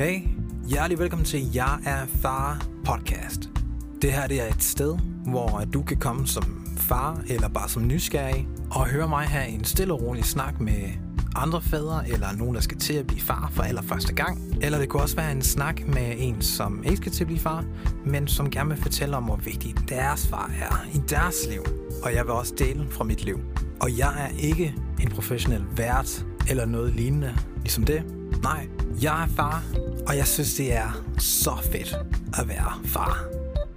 Hey, hjertelig velkommen til Jeg er far podcast. Det her det er et sted, hvor du kan komme som far eller bare som nysgerrig og høre mig have en stille og rolig snak med andre fædre eller nogen, der skal til at blive far for allerførste gang. Eller det kunne også være en snak med en, som ikke skal til at blive far, men som gerne vil fortælle om, hvor vigtigt deres far er i deres liv. Og jeg vil også dele fra mit liv. Og jeg er ikke en professionel vært eller noget lignende ligesom det. Nej, jeg er far, og jeg synes, det er så fedt at være far.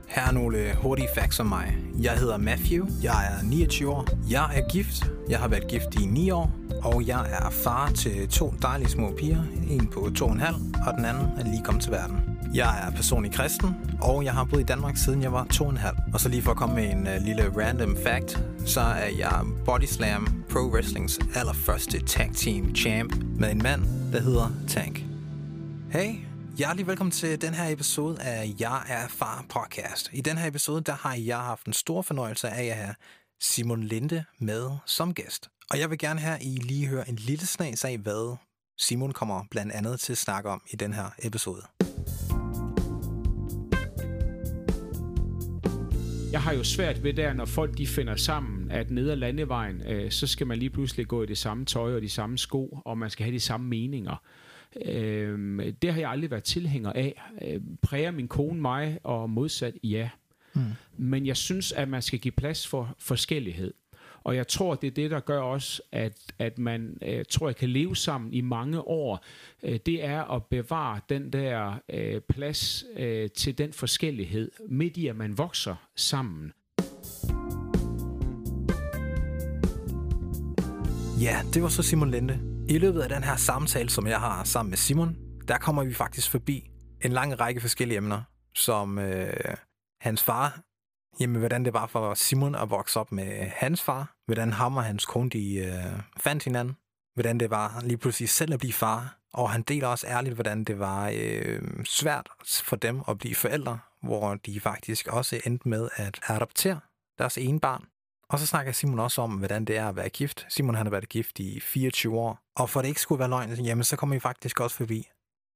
Her er nogle øh, hurtige facts om mig. Jeg hedder Matthew, jeg er 29 år, jeg er gift, jeg har været gift i 9 år, og jeg er far til to dejlige små piger, en på 2,5 og den anden er lige kommet til verden. Jeg er personlig kristen, og jeg har boet i Danmark siden jeg var 2,5. Og så lige for at komme med en uh, lille random fact, så er jeg Body Slam Pro Wrestlings allerførste tag team champ med en mand, der hedder Tank. Hey, hjertelig velkommen til den her episode af Jeg er far podcast. I den her episode, der har jeg haft en stor fornøjelse af at have Simon Linde med som gæst. Og jeg vil gerne her i lige høre en lille snas af, hvad Simon kommer blandt andet til at snakke om i den her episode. Jeg har jo svært ved der, når folk de finder sammen, at ned ad landevejen, øh, så skal man lige pludselig gå i det samme tøj og de samme sko, og man skal have de samme meninger. Øh, det har jeg aldrig været tilhænger af. Øh, præger min kone mig, og modsat ja. Mm. Men jeg synes, at man skal give plads for forskellighed. Og jeg tror, det er det, der gør også, at, at man øh, tror, jeg kan leve sammen i mange år. Øh, det er at bevare den der øh, plads øh, til den forskellighed, midt i at man vokser sammen. Ja, det var så Simon Lente. I løbet af den her samtale, som jeg har sammen med Simon, der kommer vi faktisk forbi en lang række forskellige emner, som øh, hans far Jamen, hvordan det var for Simon at vokse op med hans far, hvordan ham og hans kone de, øh, fandt hinanden, hvordan det var lige pludselig selv at blive far, og han deler også ærligt, hvordan det var øh, svært for dem at blive forældre, hvor de faktisk også endte med at adoptere deres ene barn. Og så snakker Simon også om, hvordan det er at være gift. Simon han har været gift i 24 år, og for det ikke skulle være løgn, jamen så kommer vi faktisk også forbi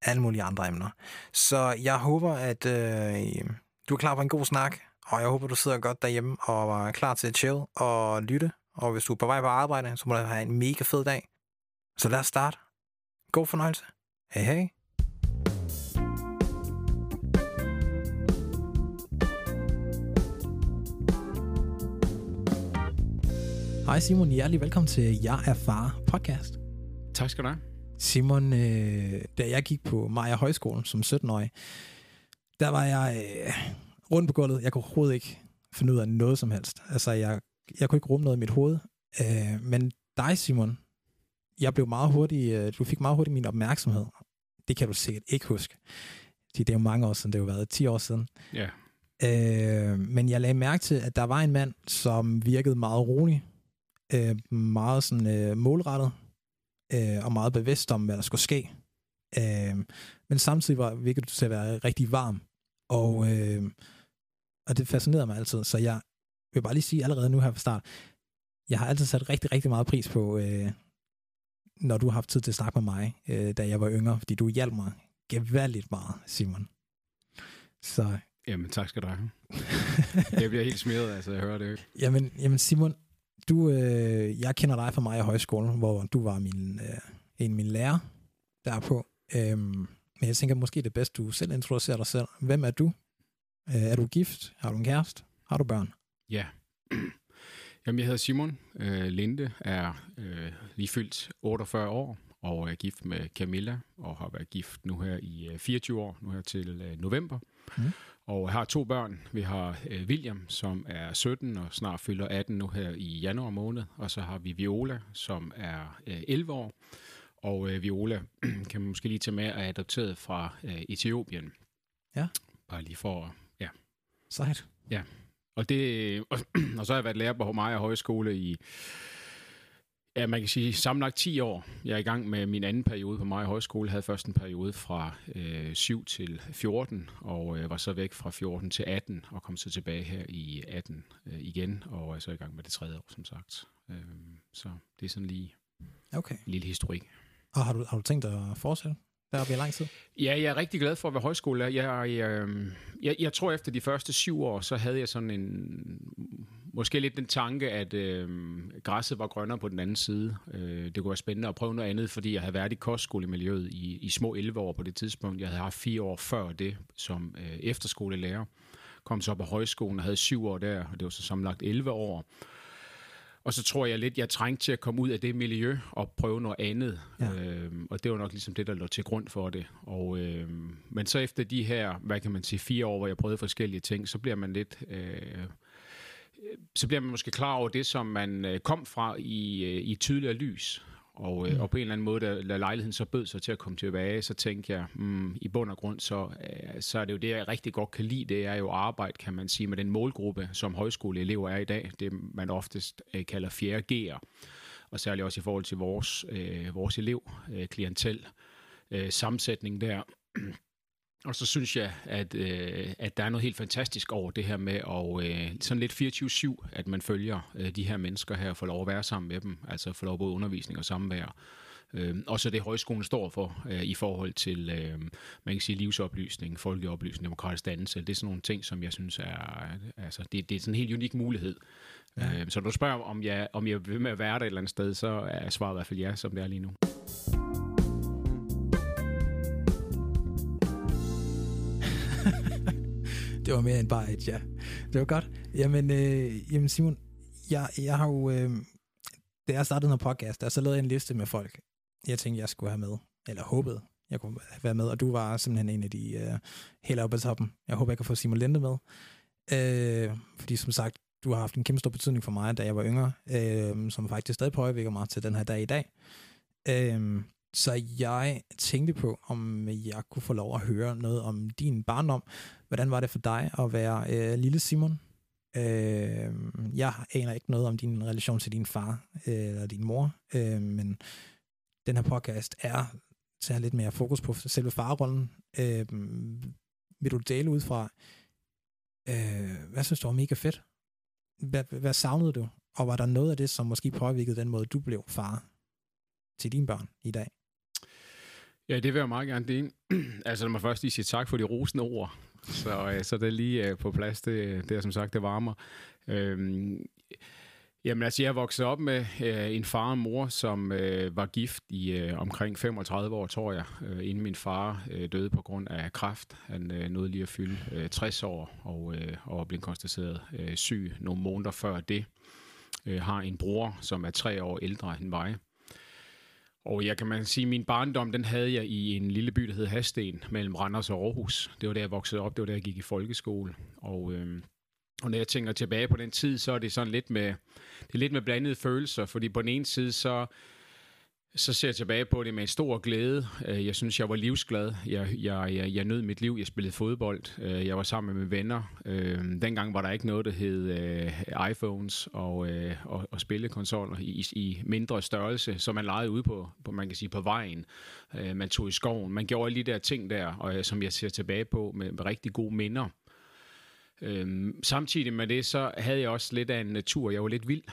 alle mulige andre emner. Så jeg håber, at øh, du er klar på en god snak, og jeg håber, du sidder godt derhjemme og er klar til at chill og lytte. Og hvis du er på vej på arbejde, så må du have en mega fed dag. Så lad os starte. God fornøjelse. Hej hej. Hej Simon, hjertelig velkommen til Jeg er far podcast. Tak skal du have. Simon, øh, da jeg gik på Maja Højskolen som 17-årig, der var jeg øh, rundt på gulvet. Jeg kunne overhovedet ikke finde ud af noget som helst. Altså, jeg, jeg kunne ikke rumme noget i mit hoved. Øh, men dig, Simon, jeg blev meget hurtig, øh, du fik meget hurtigt min opmærksomhed. Det kan du sikkert ikke huske. Det er jo mange år siden, det har jo været 10 år siden. Ja. Øh, men jeg lagde mærke til, at der var en mand, som virkede meget rolig, øh, meget sådan øh, målrettet, øh, og meget bevidst om, hvad der skulle ske. Øh, men samtidig var, virkede du til at være rigtig varm. Og øh, og det fascinerede mig altid. Så jeg vil bare lige sige allerede nu her fra start, jeg har altid sat rigtig, rigtig meget pris på, øh, når du har haft tid til at snakke med mig, øh, da jeg var yngre, fordi du hjalp mig gevaldigt meget, Simon. Så... Jamen, tak skal du have. jeg bliver helt smidt, altså, jeg hører det. Jamen, jamen Simon, du, øh, jeg kender dig fra mig i højskolen, hvor du var min, øh, en af mine lærer derpå. Øhm, men jeg tænker måske det er bedst, du selv introducerer dig selv. Hvem er du? Øh, er du gift? Har du en kæreste? Har du børn? Ja. Jamen, jeg hedder Simon. Øh, Linde er øh, lige fyldt 48 år og er gift med Camilla og har været gift nu her i øh, 24 år, nu her til øh, november. Mm. Og har to børn. Vi har øh, William, som er 17 og snart fylder 18 nu her i januar måned. Og så har vi Viola, som er øh, 11 år. Og øh, Viola kan man måske lige tage med, er adopteret fra øh, Etiopien. Ja. Bare lige for Sejt. Ja. Og, det, og, og så har jeg været lærer på Maja Højskole i, ja, man kan sige, sammenlagt 10 år. Jeg er i gang med min anden periode på Maja Højskole. Jeg havde først en periode fra øh, 7 til 14, og øh, var så væk fra 14 til 18, og kom så tilbage her i 18 øh, igen, og er så i gang med det tredje år, som sagt. Øh, så det er sådan lige okay. en lille historik. Og har du, har du tænkt dig at fortsætte? deroppe i lang tid? Ja, jeg er rigtig glad for at være højskolelærer. Jeg, jeg, jeg, jeg tror, efter de første syv år, så havde jeg sådan en... Måske lidt den tanke, at øh, græsset var grønnere på den anden side. Øh, det kunne være spændende at prøve noget andet, fordi jeg havde været i kostskolemiljøet i, i små 11 år på det tidspunkt. Jeg havde haft fire år før det som øh, efterskolelærer. Kom så op på højskolen og havde syv år der, og det var så sammenlagt 11 år. Og så tror jeg lidt, jeg trængte til at komme ud af det miljø og prøve noget andet. Ja. Øhm, og det var nok ligesom det, der lå til grund for det. Og, øhm, men så efter de her, hvad kan man sige, fire år, hvor jeg prøvede forskellige ting, så bliver man lidt... Øh, så bliver man måske klar over det, som man øh, kom fra i, øh, i tydeligere lys. Og, øh, mm. og på en eller anden måde, da, da lejligheden så bød sig til at komme tilbage, så tænkte jeg, mm, i bund og grund, så, øh, så er det jo det, jeg rigtig godt kan lide, det er jo arbejde, kan man sige, med den målgruppe, som højskoleelever er i dag. Det man oftest øh, kalder fjerde G'er. Og særligt også i forhold til vores, øh, vores elev, øh, klientel, øh, sammensætning der. Og så synes jeg, at, øh, at der er noget helt fantastisk over det her med at øh, sådan lidt 24-7, at man følger øh, de her mennesker her og får lov at være sammen med dem, altså får lov både undervisning og samvær. Øh, og så det højskolen står for øh, i forhold til, øh, man kan sige, livsoplysning, folkeoplysning, demokratisk dannelse. Det er sådan nogle ting, som jeg synes er, altså det, det er sådan en helt unik mulighed. Ja. Øh, så du spørger, om jeg, om jeg vil med at være der et eller andet sted, så er svaret i hvert fald ja, som det er lige nu. Det var mere end bare et ja. Det var godt. Jamen, øh, jamen Simon, jeg, jeg har jo, øh, da jeg startede noget podcast, der så lavede jeg en liste med folk, jeg tænkte, jeg skulle have med, eller håbede, jeg kunne være med, og du var simpelthen en af de øh, helt oppe på toppen. Jeg håber, jeg kan få Simon Linde med. Øh, fordi som sagt, du har haft en kæmpe stor betydning for mig, da jeg var yngre, øh, som faktisk stadig påvirker mig til den her dag i dag. Øh, så jeg tænkte på, om jeg kunne få lov at høre noget om din barndom. Hvordan var det for dig at være øh, lille Simon? Øh, jeg aner ikke noget om din relation til din far øh, eller din mor, øh, men den her podcast er til at have lidt mere fokus på selve farrollen. Øh, vil du dele ud fra, øh, hvad synes du var mega fedt? Hvad, hvad savnede du? Og var der noget af det, som måske påvirkede den måde, du blev far til dine børn i dag? Ja, det vil jeg meget gerne dele. altså, lad mig først lige sige tak for de rosende ord. Så, øh, så det er lige øh, på plads, det, det er som sagt, det varmer. Øhm, jamen altså, jeg voksede op med øh, en far og mor, som øh, var gift i øh, omkring 35 år, tror jeg, øh, inden min far øh, døde på grund af kræft. Han øh, nåede lige at fylde øh, 60 år og, øh, og blev konstateret øh, syg nogle måneder før det. Øh, har en bror, som er tre år ældre end mig. Og jeg kan man sige, min barndom, den havde jeg i en lille by, der hed Hasten, mellem Randers og Aarhus. Det var der, jeg voksede op, det var der, jeg gik i folkeskole. Og, øh, og når jeg tænker tilbage på den tid, så er det sådan lidt med, det er lidt med blandede følelser, fordi på den ene side, så så ser jeg tilbage på det med en stor glæde. Øh, jeg synes, jeg var livsglad. Jeg, jeg, jeg, jeg nød mit liv. Jeg spillede fodbold. Øh, jeg var sammen med mine venner. Øh, dengang var der ikke noget, der hed iPhones og, og, og spillekonsoller i, i mindre størrelse, så man legede ude på, på, man kan sige, på vejen. Man tog i skoven. Man gjorde alle de der ting der, og, som jeg ser tilbage på med, med rigtig gode minder. Øhm, samtidig med det, så havde jeg også lidt af en natur. Jeg var lidt vild.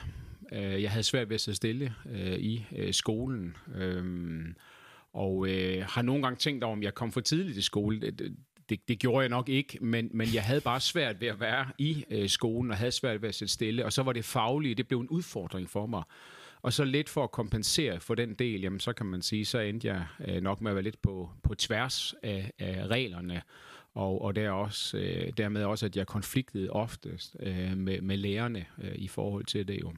Øh, jeg havde svært ved at sidde stille øh, i øh, skolen. Øh, og øh, har nogle gange tænkt over, om jeg kom for tidligt i skole. Det, det, det gjorde jeg nok ikke, men, men jeg havde bare svært ved at være i øh, skolen, og havde svært ved at sidde stille. Og så var det faglige, det blev en udfordring for mig. Og så lidt for at kompensere for den del, jamen så kan man sige, så endte jeg øh, nok med at være lidt på, på tværs af, af reglerne. Og, og der også, øh, dermed også, at jeg konfliktede oftest øh, med, med lærerne øh, i forhold til det jo.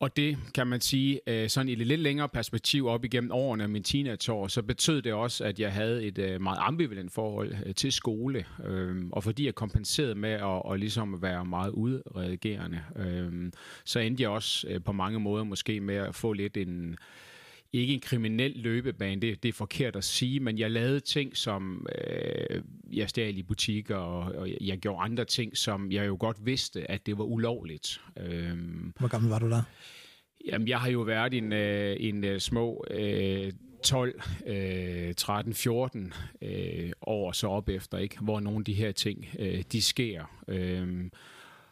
Og det kan man sige, øh, sådan i et lidt længere perspektiv op igennem årene af min teenageår, så betød det også, at jeg havde et øh, meget ambivalent forhold øh, til skole. Øhm, og fordi jeg kompenserede med at, at ligesom være meget udreagerende, øhm, så endte jeg også på mange måder måske med at få lidt en ikke en kriminel løbebane, det, det er forkert at sige, men jeg lavede ting, som øh, jeg stjal i butikker, og, og jeg gjorde andre ting, som jeg jo godt vidste, at det var ulovligt. Øhm, Hvor gammel var du der? Jamen, jeg har jo været en, øh, en øh, små øh, 12, øh, 13, 14 øh, år så op efter, ikke? hvor nogle af de her ting, øh, de sker. Øh,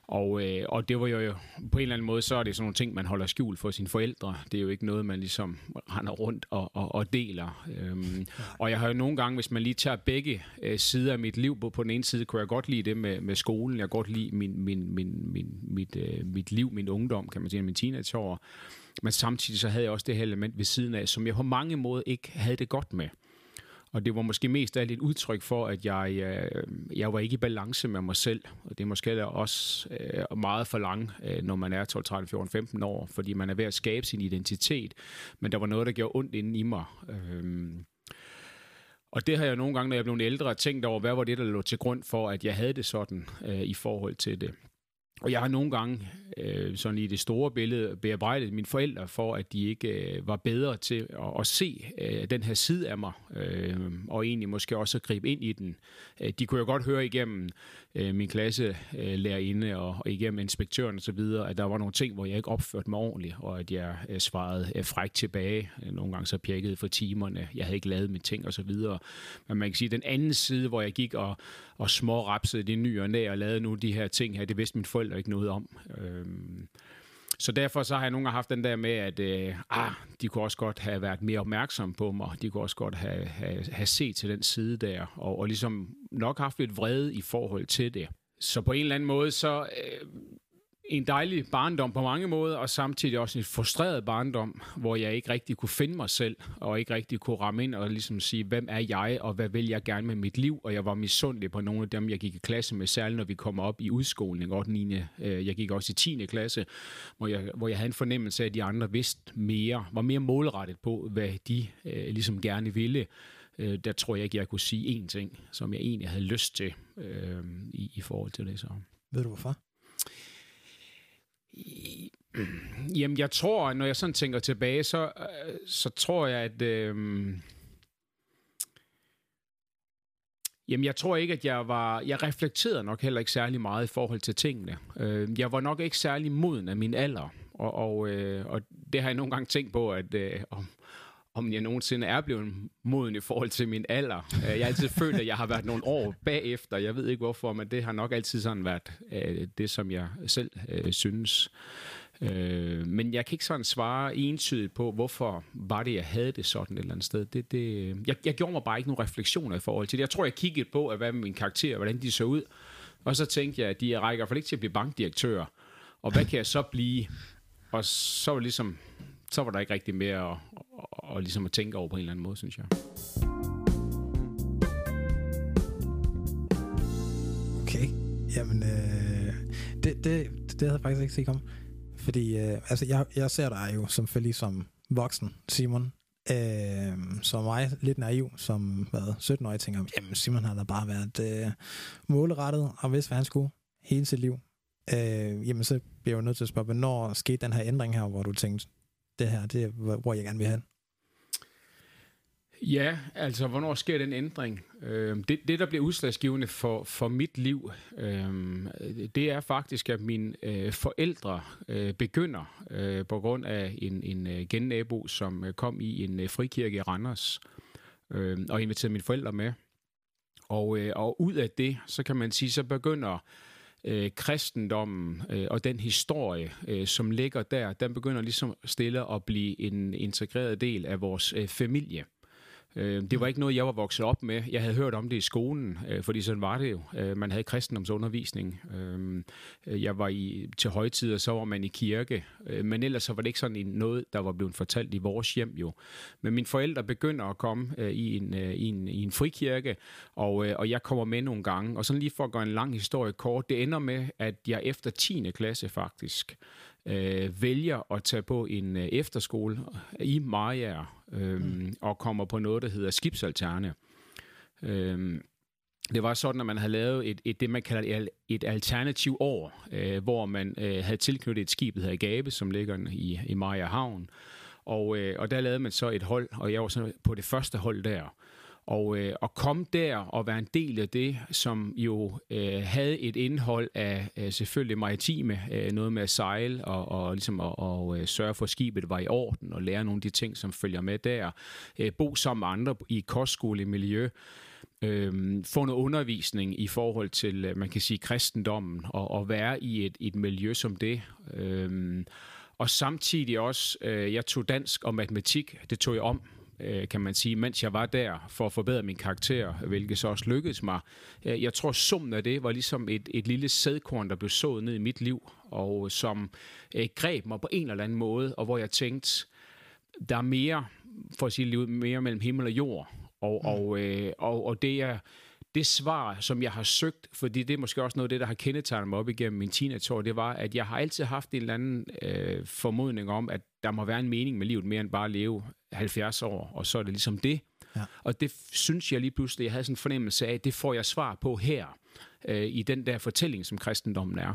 Og, øh, og det var jo på en eller anden måde, så er det sådan nogle ting, man holder skjult for sine forældre. Det er jo ikke noget, man ligesom render rundt og, og, og deler. Øhm, og jeg har jo nogle gange, hvis man lige tager begge øh, sider af mit liv, på, på den ene side kunne jeg godt lide det med, med skolen. Jeg kan godt lide min, min, min, min, mit, øh, mit liv, min ungdom, kan man sige, min teenageår. Men samtidig så havde jeg også det her element ved siden af, som jeg på mange måder ikke havde det godt med. Og det var måske mest af et udtryk for, at jeg, jeg, øh, jeg var ikke i balance med mig selv. Og det er måske også øh, meget for lang, øh, når man er 12, 13, 14, 15 år, fordi man er ved at skabe sin identitet. Men der var noget, der gjorde ondt inden i mig. Øh, og det har jeg nogle gange, når jeg blev ældre, tænkt over, hvad var det, der lå til grund for, at jeg havde det sådan øh, i forhold til det. Og jeg har nogle gange, øh, sådan i det store billede, bearbejdet mine forældre for, at de ikke øh, var bedre til at, at se øh, den her side af mig, øh, og egentlig måske også at gribe ind i den. Øh, de kunne jo godt høre igennem øh, min klasse øh, lærerinde og, og igennem inspektøren osv., at der var nogle ting, hvor jeg ikke opførte mig ordentligt, og at jeg øh, svarede øh, frækt tilbage. Nogle gange så pjekkede for timerne, jeg havde ikke lavet mine ting osv. Men man kan sige, at den anden side, hvor jeg gik og, og smårapsede det nye og næ og lavede nu de her ting her, det vidste mine forældre ikke noget om. Øh, så derfor så har jeg nogle gange haft den der med, at øh, ah, de kunne også godt have været mere opmærksomme på mig. De kunne også godt have, have, have set til den side der, og, og ligesom nok haft lidt vrede i forhold til det. Så på en eller anden måde, så øh, en dejlig barndom på mange måder, og samtidig også en frustreret barndom, hvor jeg ikke rigtig kunne finde mig selv, og ikke rigtig kunne ramme ind og ligesom sige, hvem er jeg, og hvad vil jeg gerne med mit liv, og jeg var misundelig på nogle af dem, jeg gik i klasse med, særligt når vi kom op i udskoling, 8. 9. Jeg gik også i 10. klasse, hvor jeg, hvor jeg havde en fornemmelse af, at de andre vidste mere, var mere målrettet på, hvad de øh, ligesom gerne ville. Øh, der tror jeg ikke, jeg kunne sige én ting, som jeg egentlig havde lyst til øh, i, i forhold til det. Så. Ved du hvorfor? Jamen, jeg tror, når jeg sådan tænker tilbage, så, øh, så tror jeg, at... Øh, Jamen, jeg tror ikke, at jeg var... Jeg reflekterede nok heller ikke særlig meget i forhold til tingene. Øh, jeg var nok ikke særlig moden af min alder. Og, og, øh, og det har jeg nogle gange tænkt på, at øh, om, om jeg nogensinde er blevet moden i forhold til min alder. Øh, jeg har altid følt, at jeg har været nogle år bagefter. Jeg ved ikke hvorfor, men det har nok altid sådan været øh, det, som jeg selv øh, synes. Øh, men jeg kan ikke sådan svare entydigt på, hvorfor var det, jeg havde det sådan et eller andet sted. Det, det, øh, jeg, jeg gjorde mig bare ikke nogen refleksioner i forhold til det. Jeg tror, jeg kiggede på, at hvad med min karakter, hvordan de så ud. Og så tænkte jeg, at de rækker for ikke til at blive bankdirektør. Og hvad kan jeg så blive? Og så var, ligesom, så var der ikke rigtig mere at, og, at, ligesom at tænke over på en eller anden måde, synes jeg. Okay, jamen øh, det, det, det havde jeg faktisk ikke set komme. Fordi øh, altså, jeg, jeg ser dig jo selvfølgelig som voksen, Simon. Øh, som mig, lidt naiv, som hvad, 17-årig, tænker, jamen Simon har da bare været øh, målrettet og vidst, hvad han skulle hele sit liv. Øh, jamen så bliver jeg jo nødt til at spørge, hvornår skete den her ændring her, hvor du tænkte, det her, det er, hvor jeg gerne vil hen? Ja, altså, hvornår sker den ændring? Øh, det, det, der bliver udslagsgivende for, for mit liv, øh, det er faktisk, at mine øh, forældre øh, begynder øh, på grund af en, en øh, gennabo, som øh, kom i en øh, frikirke i Randers, øh, og inviterede mine forældre med. Og, øh, og ud af det, så kan man sige, så begynder øh, kristendommen øh, og den historie, øh, som ligger der, den begynder ligesom stille at blive en integreret del af vores øh, familie. Øh, det var ikke noget, jeg var vokset op med. Jeg havde hørt om det i skolen, øh, fordi sådan var det jo. Øh, man havde kristendomsundervisning. Øh, jeg var i, til højtider, så var man i kirke. Men ellers så var det ikke sådan noget, der var blevet fortalt i vores hjem jo. Men mine forældre begynder at komme i en, i en, i en frikirke, og, og jeg kommer med nogle gange. Og sådan lige for at gøre en lang historie kort, det ender med, at jeg efter 10. klasse faktisk, øh, vælger at tage på en øh, efterskole i Maja øh, mm. og kommer på noget, der hedder skibsalterne. Øh, det var sådan, at man havde lavet et, et det, man kalder et, et alternativ år, øh, hvor man øh, havde tilknyttet et skib, der hedder Gabe, som ligger i, i Maja Havn. Og, øh, og der lavede man så et hold, og jeg var så på det første hold der. Og øh, at komme der og være en del af det, som jo øh, havde et indhold af øh, selvfølgelig maritime, øh, noget med at sejle og, og ligesom at og, øh, sørge for, at skibet var i orden og lære nogle af de ting, som følger med der. Øh, bo sammen med andre i kostskolemiljø. miljø. øh, få noget undervisning i forhold til, øh, man kan sige, kristendommen, og, og være i et, et miljø som det. Øh, og samtidig også, øh, jeg tog dansk og matematik, det tog jeg om, øh, kan man sige, mens jeg var der for at forbedre min karakter, hvilket så også lykkedes mig. Øh, jeg tror, summen af det var ligesom et, et lille sædkorn, der blev sået ned i mit liv, og som øh, greb mig på en eller anden måde, og hvor jeg tænkte, der er mere, for at sige det mere mellem himmel og jord, og, mm. og, øh, og, og det er det svar, som jeg har søgt, fordi det er måske også noget af det, der har kendetegnet mig op igennem min teenageår, det var, at jeg har altid haft en eller anden øh, formodning om, at der må være en mening med livet mere end bare at leve 70 år, og så er det ligesom det. Ja. Og det synes jeg lige pludselig, jeg havde sådan en fornemmelse af, det får jeg svar på her, øh, i den der fortælling, som kristendommen er.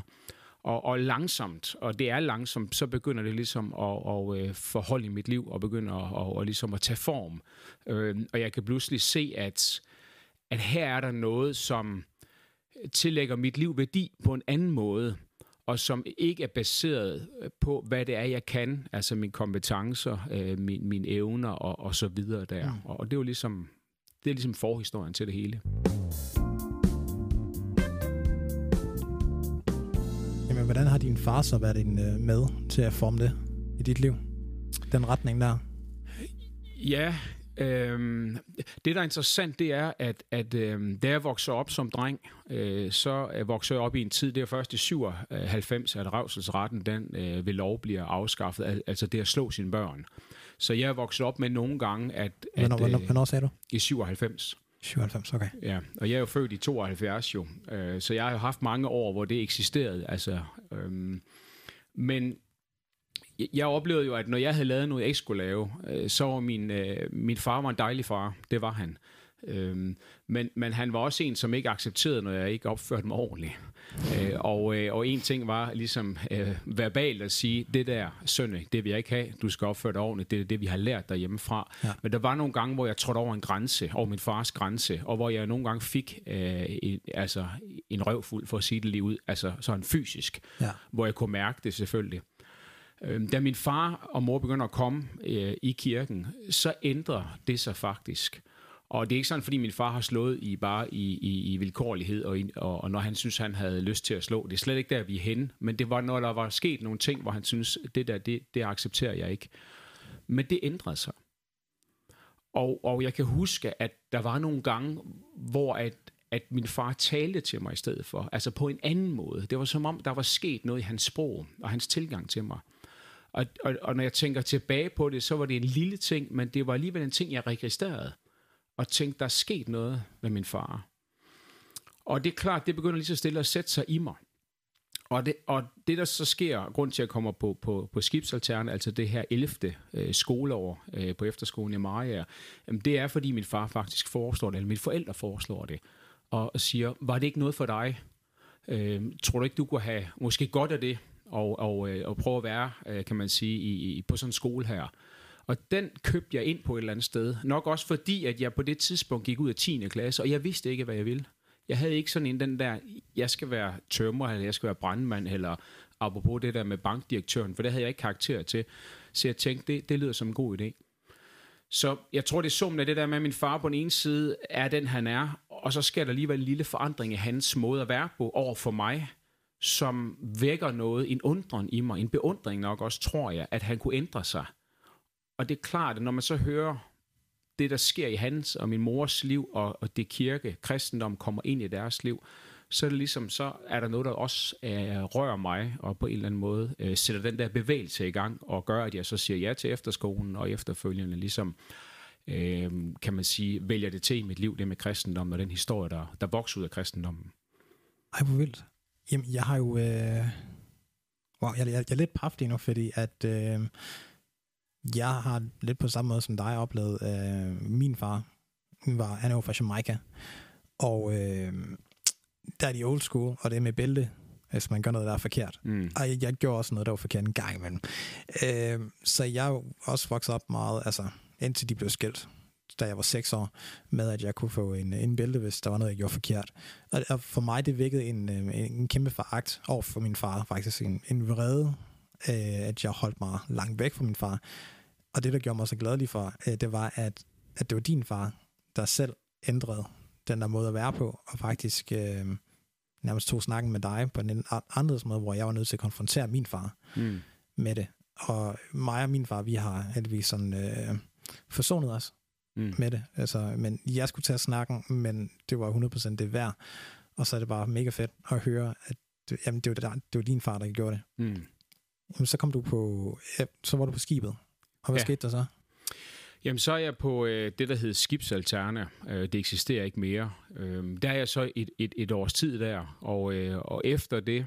Og, og langsomt, og det er langsomt, så begynder det ligesom at, at, at øh, forholde i mit liv, og begynder at, at, at, ligesom at tage form. Øh, og jeg kan pludselig se, at at her er der noget, som tillægger mit liv værdi på en anden måde, og som ikke er baseret på, hvad det er, jeg kan, altså mine kompetencer, øh, mine, mine evner og, og så videre der. Mm. Og det er jo ligesom, det er ligesom forhistorien til det hele. Jamen, hvordan har din far så været en, øh, med til at forme det i dit liv? Den retning der? Ja, Øhm, det, der er interessant, det er, at, at øhm, da jeg voksede op som dreng, øh, så voksede jeg op i en tid, det er først i 97, at revselsretten den øh, ved lov bliver afskaffet, altså det at slå sine børn. Så jeg vokset op med nogle gange, at... Hvornår, at, hvornår, øh, hvornår sagde du? I 97. 97, okay. Ja, og jeg er jo født i 72 jo, øh, så jeg har jo haft mange år, hvor det eksisterede, altså... Øh, men jeg oplevede jo, at når jeg havde lavet noget, jeg ikke skulle lave, øh, så var min, øh, min far var en dejlig far. Det var han. Øhm, men, men han var også en, som ikke accepterede, når jeg ikke opførte mig ordentligt. Øh, og, øh, og en ting var ligesom øh, verbalt at sige, det der, sønne, det vil jeg ikke have, du skal opføre dig ordentligt, det er det, vi har lært derhjemmefra. Ja. Men der var nogle gange, hvor jeg trådte over en grænse, over min fars grænse, og hvor jeg nogle gange fik øh, en, altså, en røvfuld, for at sige det lige ud, altså sådan fysisk, ja. hvor jeg kunne mærke det selvfølgelig. Øh, da min far og mor begynder at komme øh, i kirken, så ændrer det sig faktisk. Og det er ikke sådan, fordi min far har slået i bare i, i, i vilkårlighed, og, og, og når han synes, han havde lyst til at slå. Det er slet ikke der, vi er henne. Men det var, når der var sket nogle ting, hvor han synes, det der, det, det accepterer jeg ikke. Men det ændrede sig. Og, og jeg kan huske, at der var nogle gange, hvor at, at min far talte til mig i stedet for. Altså på en anden måde. Det var som om, der var sket noget i hans sprog og hans tilgang til mig. Og, og, og når jeg tænker tilbage på det, så var det en lille ting, men det var alligevel en ting, jeg registrerede. Og tænkte, der er sket noget med min far. Og det er klart, det begynder lige så stille at sætte sig i mig. Og det, og det der så sker, grund til at jeg kommer på, på, på skibsalterne, altså det her 11. Øh, skoleår øh, på efterskolen i Maria, jamen det er fordi min far faktisk foreslår det, eller mine forældre foreslår det, og siger, var det ikke noget for dig? Øh, tror du ikke, du kunne have måske godt af det? Og, og, øh, og prøve at være, øh, kan man sige, i, i, på sådan en skole her. Og den købte jeg ind på et eller andet sted. Nok også fordi, at jeg på det tidspunkt gik ud af 10. klasse, og jeg vidste ikke, hvad jeg ville. Jeg havde ikke sådan en den der, jeg skal være tømrer, eller jeg skal være brandmand, eller apropos det der med bankdirektøren, for det havde jeg ikke karakter til. Så jeg tænkte, det, det lyder som en god idé. Så jeg tror, det er summen af det der med, at min far på den ene side er den, han er, og så skal der alligevel en lille forandring i hans måde at være på over for mig som vækker noget, en undren i mig, en beundring nok også, tror jeg, at han kunne ændre sig. Og det er klart, at når man så hører det, der sker i hans og min mors liv, og, og det kirke, kristendom kommer ind i deres liv, så er det ligesom, så er der noget, der også øh, rører mig, og på en eller anden måde øh, sætter den der bevægelse i gang, og gør, at jeg så siger ja til efterskolen, og efterfølgende ligesom, øh, kan man sige, vælger det til i mit liv, det med kristendom, og den historie, der, der vokser ud af kristendommen. Ej, hvor vildt. Jamen, jeg har jo... Øh... Wow, jeg, jeg, jeg er lidt paftig nu, fordi at øh, jeg har lidt på samme måde som dig oplevet øh, min far. Var, han er jo fra Jamaica, og øh, der er de old school, og det er med bælte, hvis man gør noget, der er forkert. Mm. Og jeg, jeg gjorde også noget, der var forkert en gang imellem. Øh, så jeg er jo også vokset op meget, altså indtil de blev skilt da jeg var seks år, med at jeg kunne få en, en bælte, hvis der var noget, jeg gjorde forkert. Og for mig, det vækkede en, øh, en kæmpe foragt over for min far, faktisk en, en vrede, øh, at jeg holdt mig langt væk fra min far. Og det, der gjorde mig så glædelig for, øh, det var, at, at det var din far, der selv ændrede den der måde at være på, og faktisk øh, nærmest tog snakken med dig på en anderledes måde, hvor jeg var nødt til at konfrontere min far mm. med det. Og mig og min far, vi har heldigvis sådan øh, forsonet os mm. med det. Altså, men jeg skulle tage snakken, men det var 100% det værd. Og så er det bare mega fedt at høre, at jamen, det, var, det, det var din far, der gjorde det. Mm. Jamen, så kom du på, ja, så var du på skibet. Og hvad ja. skete der så? Jamen, så er jeg på øh, det, der hedder Skibsalterne. Øh, det eksisterer ikke mere. Øh, der er jeg så et, et, et års tid der, og, øh, og efter det,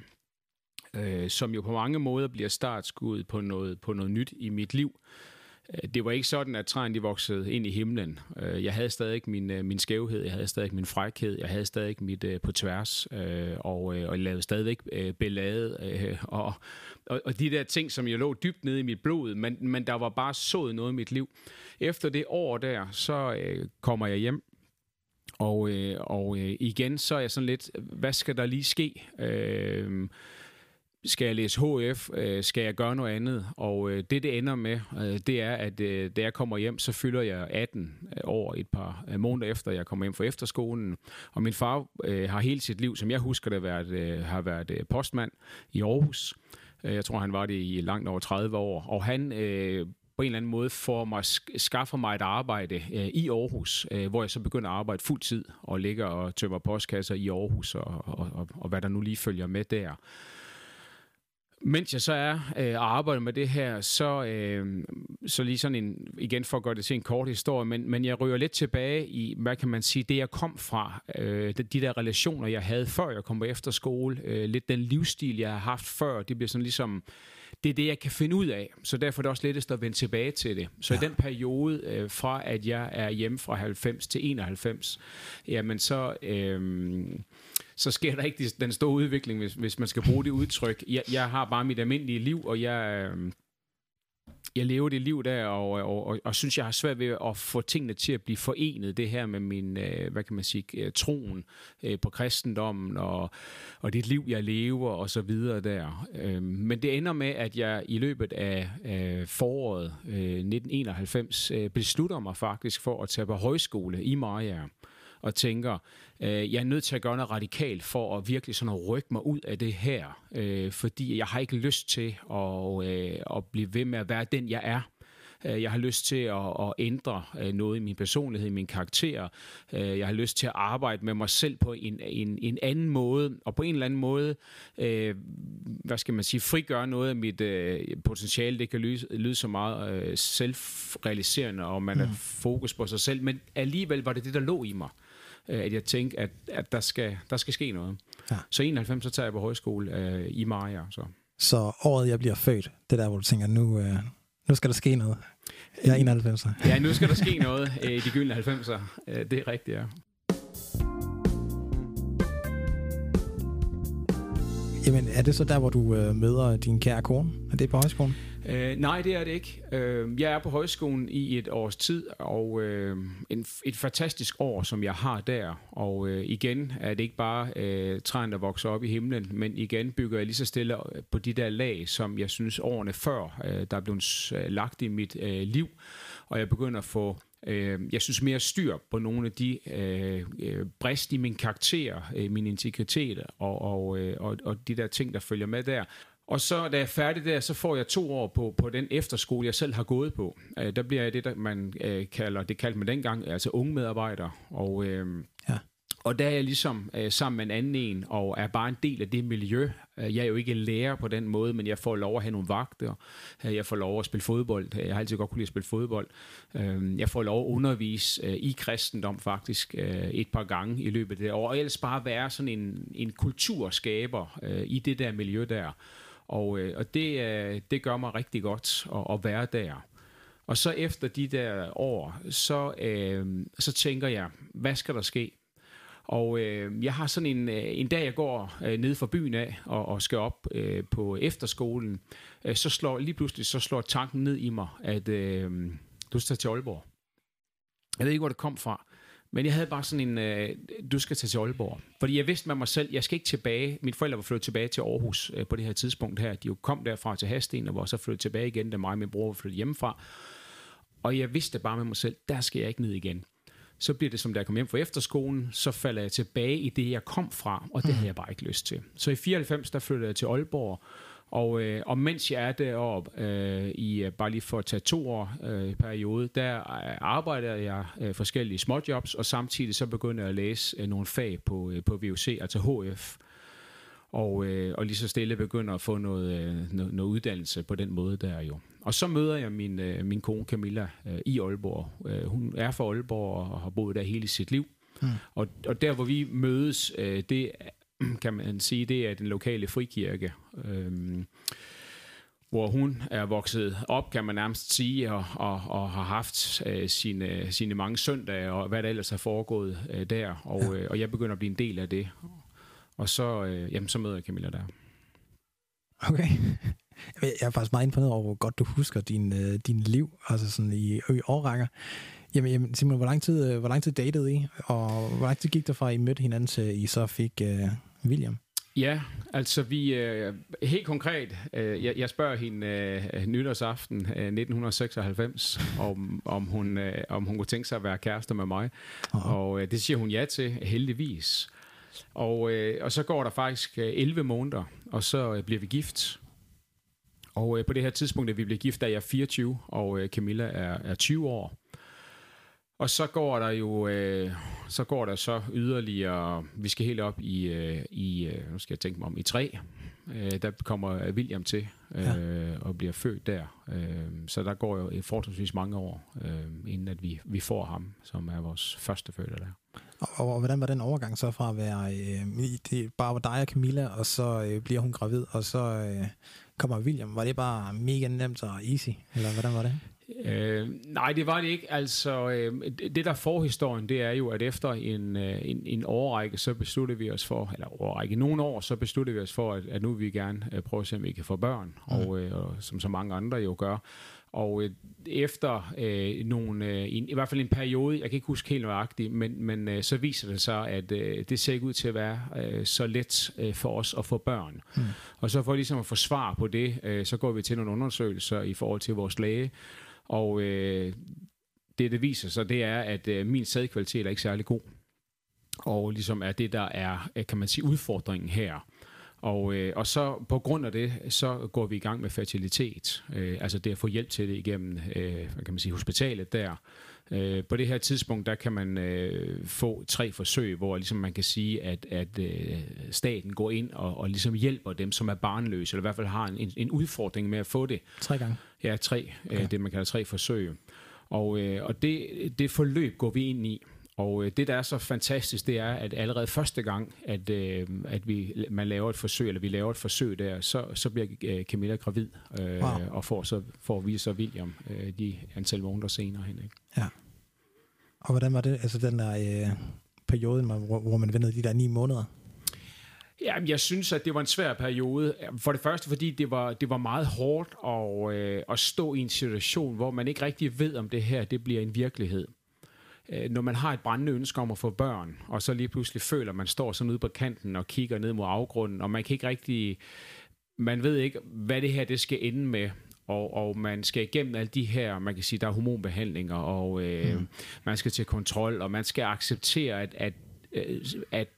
øh, som jo på mange måder bliver startskud på noget, på noget nyt i mit liv, Øh, Øh, det var ikke sådan, at træerne de voksede ind i himlen. Øh, jeg havde stadig min, øh, min skævhed, jeg havde stadig min frækhed, jeg havde stadig mit på tværs, og, og jeg lavede stadigvæk beladet, og, og, og de der ting, som jeg lå dybt nede i mit blod, men, men der var bare sået noget i mit liv. Efter det år der, så kommer jeg hjem, og, og igen, så er jeg sådan lidt, hvad skal der lige ske? Øh, skal jeg læse HF, øh, skal jeg gøre noget andet? Og øh, det, det ender med, øh, det er, at øh, da jeg kommer hjem, så fylder jeg 18 øh, år et par øh, måneder efter, jeg kommer hjem fra efterskolen. Og min far øh, har hele sit liv, som jeg husker det, været, øh, har været øh, postmand i Aarhus. Øh, jeg tror, han var det i langt over 30 år. Og han... Øh, på en eller anden måde får mig, skaffer mig et arbejde øh, i Aarhus, øh, hvor jeg så begynder at arbejde fuld tid og ligger og tømmer postkasser i Aarhus og, og, og, og hvad der nu lige følger med der. Mens jeg så er øh, og arbejder med det her, så, øh, så lige sådan en, igen for at gøre det til en kort historie, men, men jeg ryger lidt tilbage i, hvad kan man sige, det jeg kom fra, øh, de, de der relationer, jeg havde før jeg kom på efterskole, øh, lidt den livsstil, jeg har haft før, det bliver sådan ligesom, det er det, jeg kan finde ud af, så derfor er det også lettest at vende tilbage til det. Så ja. i den periode, øh, fra at jeg er hjemme fra 90 til 91, jamen så... Øh, så sker der ikke den store udvikling, hvis, hvis man skal bruge det udtryk. Jeg, jeg har bare mit almindelige liv, og jeg, øh, jeg lever det liv der, og, og, og, og synes, jeg har svært ved at få tingene til at blive forenet, det her med min, øh, hvad kan man sige, øh, troen på kristendommen, og, og det liv, jeg lever, og så videre der. Øhm, men det ender med, at jeg i løbet af foråret 1991 beslutter mig faktisk for at tage på højskole i Maja og tænker, øh, jeg er nødt til at gøre noget radikalt for at virkelig sådan at rykke mig ud af det her, øh, fordi jeg har ikke lyst til at, øh, at blive ved med at være den, jeg er. Øh, jeg har lyst til at, at ændre øh, noget i min personlighed, i min karakter. Øh, jeg har lyst til at arbejde med mig selv på en, en, en anden måde, og på en eller anden måde, øh, hvad skal man sige, frigøre noget af mit øh, potentiale. Det kan lyde, lyde så meget øh, selvrealiserende, og man mm. er fokus på sig selv, men alligevel var det det, der lå i mig. Øh, at jeg tænkte, at, at der, skal, der skal ske noget. Ja. Så 91, så tager jeg på højskole øh, i Maja. Så. så året, jeg bliver født, det der, hvor du tænker, nu, øh, nu skal der ske noget. Jeg er 91. ja, nu skal der ske noget øh, i de gyldne 90'er. Øh, det er rigtigt, ja. Jamen, er det så der, hvor du øh, møder din kære kone? Er det på højskolen? Øh, nej, det er det ikke. Øh, jeg er på højskolen i et års tid, og øh, en, et fantastisk år, som jeg har der. Og øh, igen er det ikke bare øh, træen, der vokser op i himlen, men igen bygger jeg lige så stille øh, på de der lag, som jeg synes årene før, øh, der er blevet øh, lagt i mit øh, liv. Og jeg begynder at få øh, jeg synes mere styr på nogle af de øh, øh, brist i min karakter, øh, min integritet og, og, øh, og, og de der ting, der følger med der. Og så da jeg er færdig der, så får jeg to år på, på den efterskole, jeg selv har gået på. Øh, der bliver jeg det, der man øh, kalder, det kaldte man dengang, altså unge medarbejdere. Og, øh, ja. og der er jeg ligesom øh, sammen med en anden en, og er bare en del af det miljø. Øh, jeg er jo ikke lærer på den måde, men jeg får lov at have nogle vagter. Øh, jeg får lov at spille fodbold. Jeg har altid godt kunne lide at spille fodbold. Øh, jeg får lov at undervise øh, i kristendom faktisk øh, et par gange i løbet af det år. Og ellers bare være sådan en, en kulturskaber øh, i det der miljø der. Og, øh, og det, øh, det gør mig rigtig godt at, at være der. Og så efter de der år, så, øh, så tænker jeg, hvad skal der ske? Og øh, jeg har sådan en, øh, en dag, jeg går øh, ned fra byen af og, og skal op øh, på efterskolen, øh, så slår lige pludselig så slår tanken ned i mig, at øh, du skal til Aalborg. Jeg ved ikke, hvor det kom fra. Men jeg havde bare sådan en, øh, du skal tage til Aalborg. Fordi jeg vidste med mig selv, jeg skal ikke tilbage. Mine forældre var flyttet tilbage til Aarhus øh, på det her tidspunkt her. De jo kom derfra til Hasten, og var så flyttet tilbage igen, da mig og min bror var flyttet hjemmefra. Og jeg vidste bare med mig selv, der skal jeg ikke ned igen. så bliver det som da jeg kom hjem fra efterskolen, så falder jeg tilbage i det, jeg kom fra, og det mm. havde jeg bare ikke lyst til. Så i 94, der flyttede jeg til Aalborg, og, øh, og mens jeg er deroppe, øh, i, øh, bare lige for at tage to år øh, periode, der øh, arbejder jeg øh, forskellige småjobs, og samtidig så begynder jeg at læse øh, nogle fag på, øh, på VUC, altså HF. Og, øh, og lige så stille begynder at få noget, øh, noget, noget uddannelse på den måde der jo. Og så møder jeg min, øh, min kone Camilla øh, i Aalborg. Øh, hun er fra Aalborg og har boet der hele sit liv. Mm. Og, og der, hvor vi mødes, øh, det kan man sige, det er den lokale frikirke. Øhm, hvor hun er vokset op, kan man nærmest sige, og, og, og har haft øh, sine, sine mange søndage, og hvad der ellers har foregået øh, der. Og, ja. øh, og jeg begynder at blive en del af det. Og så, øh, jamen, så møder jeg Camilla der. Okay. Jeg er faktisk meget imponeret over, hvor godt du husker din, øh, din liv, altså sådan i, i årrækker. Jamen, jamen Simon, hvor lang, tid, øh, hvor lang tid datede I, og hvor lang tid gik der fra, I mødte hinanden, til I så fik uh, William? Ja, altså vi, øh, helt konkret, øh, jeg, jeg spørger hende øh, nytårsaften øh, 1996, om, om, hun, øh, om hun kunne tænke sig at være kærester med mig, uh-huh. og øh, det siger hun ja til, heldigvis. Og, øh, og så går der faktisk øh, 11 måneder, og så øh, bliver vi gift. Og øh, på det her tidspunkt, da vi bliver gift, der er jeg 24, og øh, Camilla er, er 20 år. Og så går der jo øh, så går der så yderligere, vi skal helt op i, øh, i øh, nu skal jeg tænke mig om, i tre. Øh, der kommer William til øh, ja. og bliver født der. Øh, så der går jo forholdsvis mange år, øh, inden at vi, vi får ham, som er vores første fødte der. Og, og, og hvordan var den overgang så fra at være øh, det bare var dig og Camilla, og så øh, bliver hun gravid, og så øh, kommer William. Var det bare mega nemt og easy, eller hvordan var det? Øh, nej, det var det ikke. Altså, øh, det der forhistorien, det er jo, at efter en, øh, en, en årrække, så besluttede vi os for, eller årrække, nogle år, så besluttede vi os for, at, at nu vil vi gerne øh, prøve at se, om vi kan få børn, mm. og, øh, og som så mange andre jo gør. Og øh, efter øh, nogle, øh, i, i hvert fald en periode, jeg kan ikke huske helt nøjagtigt, men, men øh, så viser det sig, at øh, det ser ikke ud til at være øh, så let øh, for os at få børn. Mm. Og så for ligesom at få svar på det, øh, så går vi til nogle undersøgelser i forhold til vores læge, og øh, det, det viser sig, det er, at øh, min sædkvalitet er ikke særlig god. Og ligesom er det, der er, øh, kan man sige, udfordringen her. Og, øh, og så på grund af det, så går vi i gang med fertilitet. Øh, altså det at få hjælp til det igennem, øh, kan man sige, hospitalet der. Øh, på det her tidspunkt, der kan man øh, få tre forsøg, hvor ligesom man kan sige, at, at øh, staten går ind og, og ligesom hjælper dem, som er barnløse, eller i hvert fald har en, en udfordring med at få det. Tre gange? Ja, tre. Øh, okay. Øh, det man kalder tre forsøg. Og, øh, og det, det forløb går vi ind i. Og øh, det, der er så fantastisk, det er, at allerede første gang, at, øh, at vi, man laver et forsøg, eller vi laver et forsøg der, så, så bliver øh, Camilla gravid, øh, wow. og får, så, får vi så William øh, de antal måneder senere hen. Ikke? Ja. Og hvordan var det, altså den der øh, periode, hvor, hvor man ventede de der ni måneder? Ja, jeg synes, at det var en svær periode. For det første, fordi det var, det var meget hårdt at, øh, at stå i en situation, hvor man ikke rigtig ved, om det her det bliver en virkelighed. Øh, når man har et brændende ønske om at få børn, og så lige pludselig føler, at man står sådan ude på kanten og kigger ned mod afgrunden, og man kan ikke rigtig... Man ved ikke, hvad det her det skal ende med og, og man skal igennem alle de her, man kan sige, der er hormonbehandlinger, og øh, mm. man skal til kontrol, og man skal acceptere, at, at, øh, at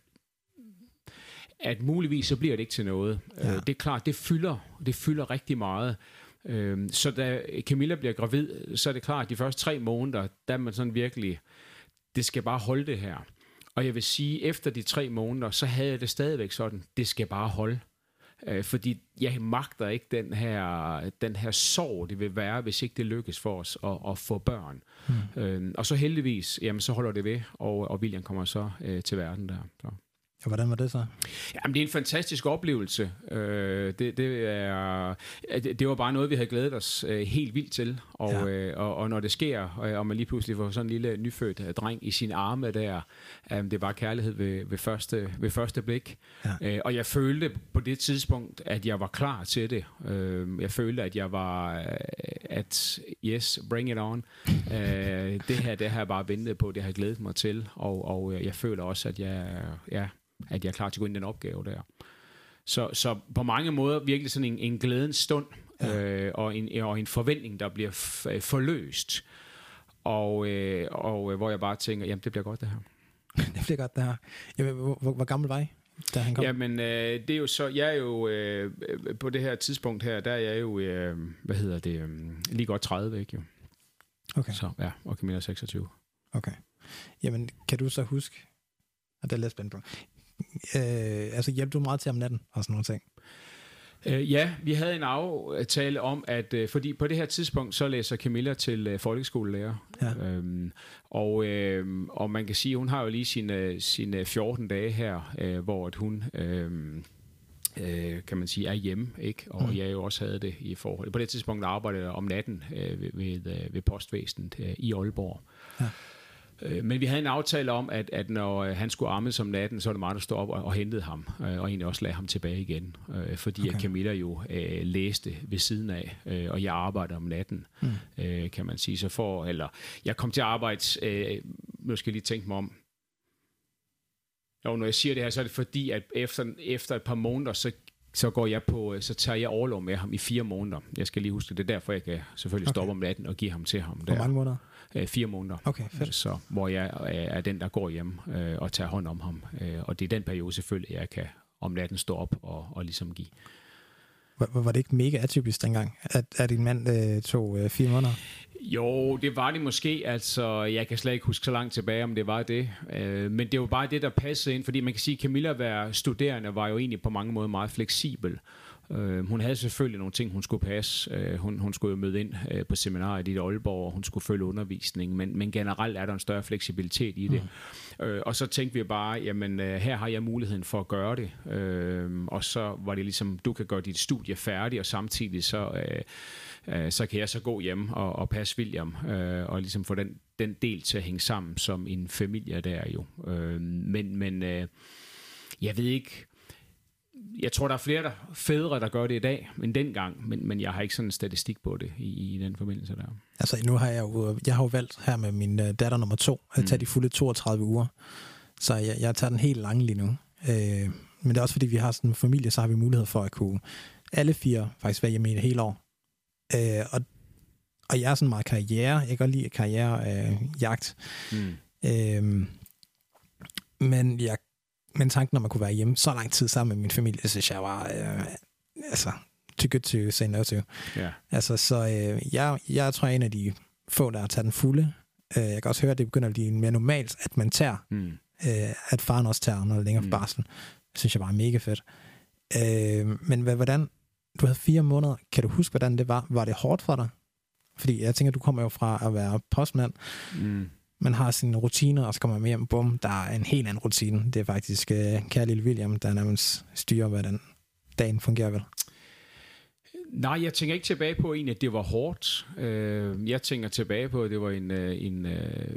at muligvis så bliver det ikke til noget. Ja. Øh, det er klart, det fylder, det fylder rigtig meget. Øh, så da Camilla bliver gravid, så er det klart, at de første tre måneder, der er man sådan virkelig, det skal bare holde det her. Og jeg vil sige, efter de tre måneder, så havde jeg det stadigvæk sådan, det skal bare holde. Øh, fordi jeg magter ikke den her, den her sorg, det vil være, hvis ikke det lykkes for os at, at få børn. Mm. Øh, og så heldigvis, jamen så holder det ved, og, og William kommer så øh, til verden der. Så. Ja, hvordan var det så? Jamen, det er en fantastisk oplevelse. Øh, det, det, er, det var bare noget, vi havde glædet os øh, helt vildt til. Og, ja. øh, og, og når det sker, øh, og man lige pludselig får sådan en lille nyfødt øh, dreng i sin arme der, øh, det var kærlighed ved, ved, første, ved første blik. Ja. Øh, og jeg følte på det tidspunkt, at jeg var klar til det. Øh, jeg følte, at jeg var, øh, at yes, bring it on. øh, det her, det har jeg bare ventet på, det har jeg glædet mig til. Og, og jeg føler også, at jeg, ja, at jeg er klar til at gå ind i den opgave der. Så, så på mange måder virkelig sådan en, en glædens stund, ja. øh, og, en, og en forventning, der bliver f- forløst. og, øh, og øh, hvor jeg bare tænker, jamen det bliver godt det her. det bliver godt det her. Jamen, hvor, hvor, hvor gammel var I, da han kom? Jamen, øh, det er jo så, jeg er jo, øh, på det her tidspunkt her, der er jeg jo, øh, hvad hedder det, øh, lige godt 30, ikke jo? Okay. Så, ja, og Camilla er 26. Okay. Jamen, kan du så huske, og det er lidt spændt på, øh, altså hjælper du meget til om natten og sådan nogle ting? Øh, ja, vi havde en aftale om, at øh, fordi på det her tidspunkt, så læser Camilla til øh, folkeskolelærer. Ja. Øhm, og, øh, og man kan sige, hun har jo lige sine, sine 14 dage her, øh, hvor at hun... Øh, øh, kan man sige, er hjemme, ikke? Og mm. jeg jo også havde det i forhold. På det tidspunkt arbejdede jeg om natten øh, ved, ved, øh, ved postvæsenet øh, i Aalborg. Ja. Øh, men vi havde en aftale om, at, at når øh, han skulle arme som natten, så var det mig, der stod op og, og hentede ham, øh, og egentlig også lagde ham tilbage igen. Øh, fordi okay. at Camilla jo øh, læste ved siden af, øh, og jeg arbejder om natten, mm. øh, kan man sige. Så for, eller, jeg kom til at arbejde, øh, nu skal jeg lige tænke mig om, og når jeg siger det her, så er det fordi, at efter, efter et par måneder, så så går jeg på, så tager jeg overlov med ham i fire måneder. Jeg skal lige huske det. Er derfor, jeg kan selvfølgelig stoppe okay. om natten og give ham til ham. Der. Hvor mange måneder? Øh, fire måneder. Okay, fedt. Så, hvor jeg er den, der går hjem øh, og tager hånd om ham. Øh, og det er den periode selvfølgelig, jeg kan om natten stå op og, og ligesom give. Var, var det ikke mega atypisk dengang, at, at din mand øh, tog øh, fire måneder? Jo, det var det måske. Altså, jeg kan slet ikke huske så langt tilbage, om det var det. Øh, men det var bare det, der passede ind, fordi man kan sige, at Camilla være studerende var jo egentlig på mange måder meget fleksibel. Øh, hun havde selvfølgelig nogle ting, hun skulle passe. Øh, hun, hun skulle jo møde ind øh, på seminariet i Aalborg, og hun skulle følge undervisning, men, men generelt er der en større fleksibilitet i det. Mm. Øh, og så tænkte vi bare, jamen øh, her har jeg muligheden for at gøre det. Øh, og så var det ligesom, du kan gøre dit studie færdigt, og samtidig så... Øh, øh, så kan jeg så gå hjem og, og passe William, øh, og ligesom få den, den del til at hænge sammen som en familie der jo. Øh, men men øh, jeg ved ikke, jeg tror, der er flere der, fædre, der gør det i dag, end dengang, men, men jeg har ikke sådan en statistik på det i, i den forbindelse der. Altså nu har jeg jo, jeg har jo valgt her med min uh, datter nummer to, at tage mm. de fulde 32 uger, så jeg, jeg tager den helt lange lige nu. Øh, men det er også fordi, vi har sådan en familie, så har vi mulighed for at kunne alle fire faktisk være hjemme i et helt år. Øh, og, og jeg er sådan meget karriere, jeg kan godt lide karriere, øh, jagt. Mm. Øh, men jeg men tanken, når man kunne være hjemme så lang tid sammen med min familie, synes jeg var, øh, altså, too good to say no to. Yeah. Altså, så øh, jeg, jeg tror, jeg er en af de få, der har taget den fulde. Øh, jeg kan også høre, at det begynder at blive mere normalt, at man tager, mm. øh, at faren også tager noget længere mm. barsel. Det synes jeg var mega fedt. Øh, men hvordan, du havde fire måneder, kan du huske, hvordan det var? Var det hårdt for dig? Fordi jeg tænker, du kommer jo fra at være postmand. Mm man har sine rutiner, og så kommer man hjem, bum, der er en helt anden rutine. Det er faktisk uh, kære lille William, der nærmest styrer, hvordan dagen fungerer vel. Nej, jeg tænker ikke tilbage på en, at det var hårdt. Øh, jeg tænker tilbage på, at det var en, øh, en,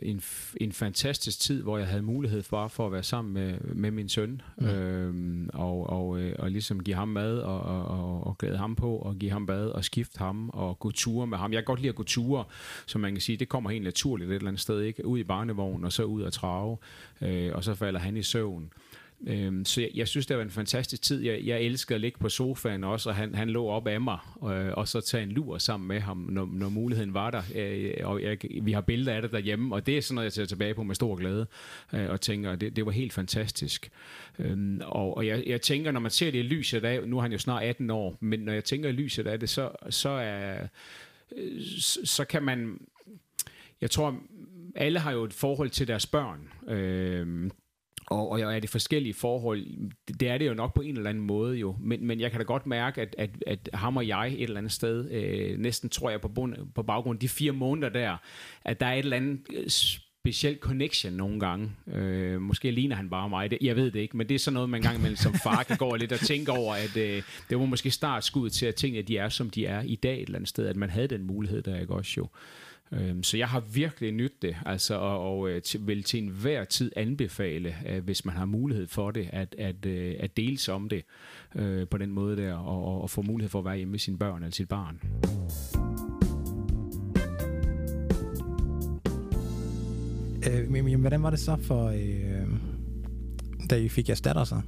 en, en fantastisk tid, hvor jeg havde mulighed for, for at være sammen med, med min søn, mm. øh, og, og, og ligesom give ham mad, og, og, og glæde ham på, og give ham bad, og skifte ham, og gå ture med ham. Jeg kan godt lide at gå ture, så man kan sige, det kommer helt naturligt et eller andet sted, ikke? Ud i barnevognen, og så ud at trave, øh, og så falder han i søvn. Øhm, så jeg, jeg synes, det var en fantastisk tid. Jeg, jeg elskede at ligge på sofaen også, og han, han lå op af mig, øh, og så tage en lur sammen med ham, når, når muligheden var der. Øh, og jeg, vi har billeder af det derhjemme, og det er sådan noget, jeg ser tilbage på med stor glæde, øh, og tænker, det, det var helt fantastisk. Øhm, og og jeg, jeg tænker, når man ser det i lyset af, nu er han jo snart 18 år, men når jeg tænker i lyset af det, så, så, er, øh, så, så kan man... Jeg tror, alle har jo et forhold til deres børn. Øh, og, og er det forskellige forhold? Det er det jo nok på en eller anden måde jo. Men, men jeg kan da godt mærke, at, at, at ham og jeg et eller andet sted, øh, næsten tror jeg på, bund, på baggrund af de fire måneder der, at der er et eller andet øh, speciel connection nogle gange. Øh, måske ligner han bare mig. Det, jeg ved det ikke, men det er sådan noget, man gang imellem som far kan gå lidt og tænke over, at øh, det var måske startskud til at tingene at de er, som de er i dag et eller andet sted, at man havde den mulighed der, ikke også jo. Øhm, så jeg har virkelig nyt det, altså, og, og øh, vil til enhver tid anbefale, øh, hvis man har mulighed for det, at, at, øh, at dele sig om det på den måde der, og, og få mulighed for at være hjemme med sine børn eller sit barn. Øh, men, hvordan var det så for, øh, da I fik jeres datter så?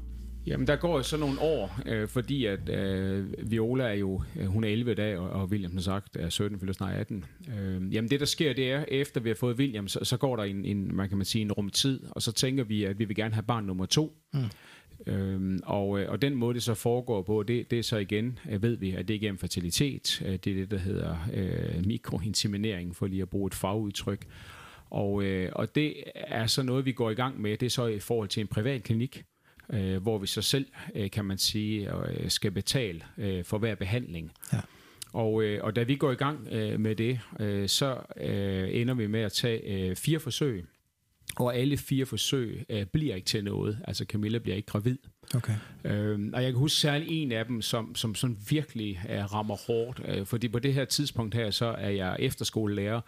Jamen, der går jo så nogle år, øh, fordi at øh, Viola er jo, øh, hun er 11 dag, og, og William, som sagt, er 17, fylder snart 18. Øh, jamen, det der sker, det er, efter vi har fået William, så, så går der en, en, man kan man sige, en rum tid, og så tænker vi, at vi vil gerne have barn nummer to. Mm. Øhm, og, øh, og den måde, det så foregår på, det, det er så igen, øh, ved vi, at det er igennem fertilitet. Det er det, der hedder øh, mikroinseminering, for lige at bruge et fagudtryk. Og, øh, og det er så noget, vi går i gang med. Det er så i forhold til en privat klinik, øh, hvor vi så selv, øh, kan man sige, øh, skal betale øh, for hver behandling. Ja. Og, øh, og da vi går i gang øh, med det, øh, så øh, ender vi med at tage øh, fire forsøg. Og alle fire forsøg øh, bliver ikke til noget. Altså Camilla bliver ikke gravid. Okay. Øhm, og jeg kan huske særlig en af dem, som, som sådan virkelig øh, rammer hårdt. Øh, fordi på det her tidspunkt her, så er jeg efterskolelærer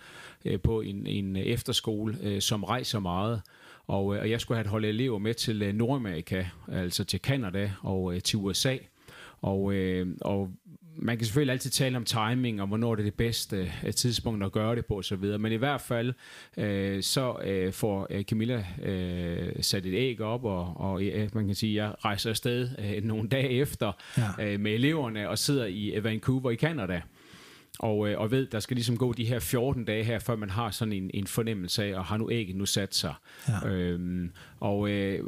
øh, på en, en efterskole, øh, som rejser meget. Og, øh, og jeg skulle have et hold elever med til øh, Nordamerika, altså til Kanada og øh, til USA. Og, øh, og man kan selvfølgelig altid tale om timing, og hvornår det er det bedste tidspunkt at gøre det på osv., men i hvert fald øh, så øh, får Camilla øh, sat et æg op, og, og øh, man kan sige, at jeg rejser afsted øh, nogle dage efter ja. øh, med eleverne og sidder i Vancouver i Canada. Og, øh, og ved, der skal ligesom gå de her 14 dage her, før man har sådan en, en fornemmelse af, og har nu ægget nu sat sig. Ja. Øhm, og øh,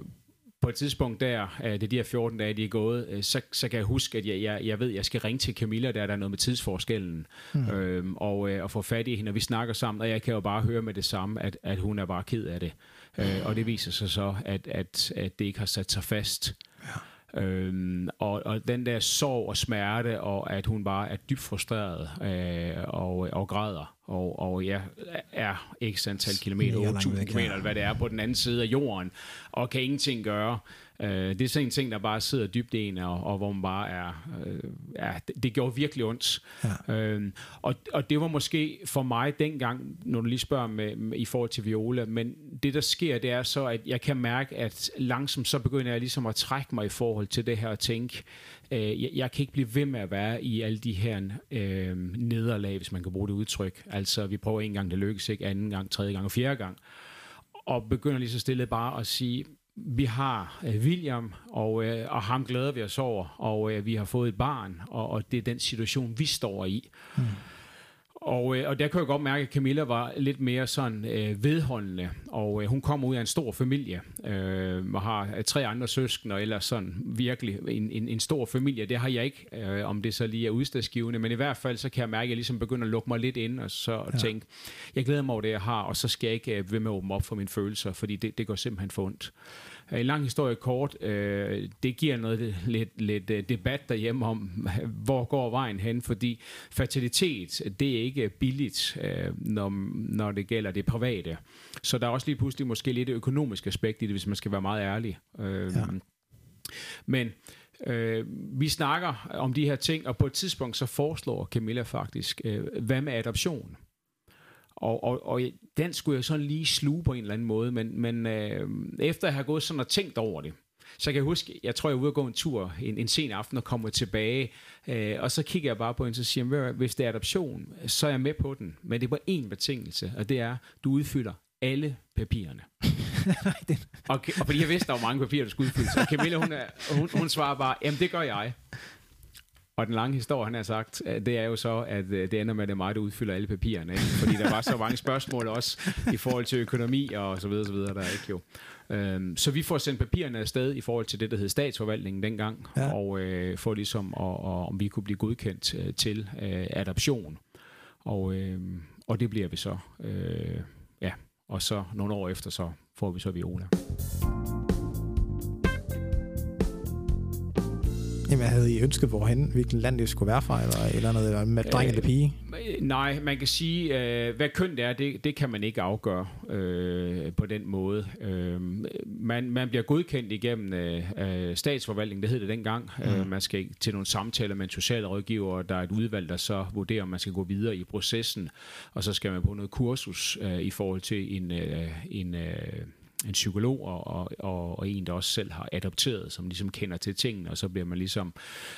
på et tidspunkt der, det er de her 14 dage, de er gået, øh, så, så kan jeg huske, at jeg, jeg, jeg ved, at jeg skal ringe til Camilla, der er der noget med tidsforskellen, mm. øhm, og, øh, og få fat i hende, og vi snakker sammen, og jeg kan jo bare høre med det samme, at, at hun er bare ked af det. Øh, og det viser sig så, at, at, at det ikke har sat sig fast. Øhm, og, og den der sorg og smerte, og at hun bare er dybt frustreret øh, og, og græder, og, og jeg er x antal kilometer, 8.000 kilometer, hvad det er, på den anden side af jorden, og kan ingenting gøre. Øh, det er sådan en ting, der bare sidder dybt i en, og, og hvor man bare er... Øh, ja, det, det gjorde virkelig ondt. Ja. Øh, og, og det var måske for mig dengang, når du lige spørger med, med, i forhold til Viola, men det der sker, det er så, at jeg kan mærke, at langsomt så begynder jeg ligesom at trække mig i forhold til det her og tænke, øh, jeg, jeg kan ikke blive ved med at være i alle de her øh, nederlag, hvis man kan bruge det udtryk. Altså, vi prøver en gang, det lykkes ikke, anden gang, tredje gang og fjerde gang. Og begynder lige så stille bare at sige, vi har øh, William, og, øh, og ham glæder vi os over, og øh, vi har fået et barn, og, og det er den situation, vi står i. Mm. Og, øh, og der kunne jeg godt mærke, at Camilla var lidt mere sådan øh, vedholdende, og øh, hun kommer ud af en stor familie, øh, og har øh, tre andre søskende, eller sådan virkelig en, en, en stor familie. Det har jeg ikke, øh, om det så lige er udstadsgivende, men i hvert fald så kan jeg mærke, at jeg ligesom begynder at lukke mig lidt ind, og så ja. tænke, jeg glæder mig over det, jeg har, og så skal jeg ikke øh, ved med at åbne op for mine følelser, fordi det, det går simpelthen for ondt. En lang historie kort, øh, det giver noget lidt, lidt øh, debat derhjemme om, hvor går vejen hen, fordi fertilitet, det er ikke billigt, øh, når, når det gælder det private. Så der er også lige pludselig måske lidt økonomisk aspekt i det, hvis man skal være meget ærlig. Øh, ja. Men øh, vi snakker om de her ting, og på et tidspunkt så foreslår Camilla faktisk, øh, hvad med adoption? Og, og, og den skulle jeg sådan lige sluge på en eller anden måde, men, men øh, efter at have gået sådan og tænkt over det, så kan jeg huske, jeg tror, jeg var ude og gå en tur en, en sen aften og kommer tilbage, øh, og så kigger jeg bare på hende og siger, jeg, hvis det er adoption, så er jeg med på den. Men det er på én betingelse, og det er, du udfylder alle papirerne. og, og fordi jeg vidste, der var mange papirer, der skulle udfyldes. Og Camilla, hun, er, hun, hun svarer bare, jamen det gør jeg. Og den lange historie, han har sagt, det er jo så, at øh, det ender med, at det er mig, der udfylder alle papirerne. Ikke? Fordi der var så mange spørgsmål også i forhold til økonomi og så videre, så videre der er ikke jo. Øhm, så vi får sendt papirerne afsted i forhold til det, der hed statsforvaltningen dengang, ja. og øh, for ligesom, og, og, om vi kunne blive godkendt øh, til øh, adoption. Og, øh, og det bliver vi så. Øh, ja, og så nogle år efter, så får vi så Viola. Jamen, havde I ønsket, hvorhen, hvilken land det skulle være fra, eller, eller noget, eller med dreng eller pige? Øh, nej, man kan sige, øh, hvad køn det er, det, det kan man ikke afgøre øh, på den måde. Øh, man, man bliver godkendt igennem øh, statsforvaltningen, det hed det dengang. Mm. Øh, man skal til nogle samtaler med en socialrådgiver, der er et udvalg, der så vurderer, om man skal gå videre i processen, og så skal man på noget kursus øh, i forhold til en, øh, en øh, en psykolog og, og, og, og en, der også selv har adopteret, som ligesom kender til tingene, og så bliver man ligesom,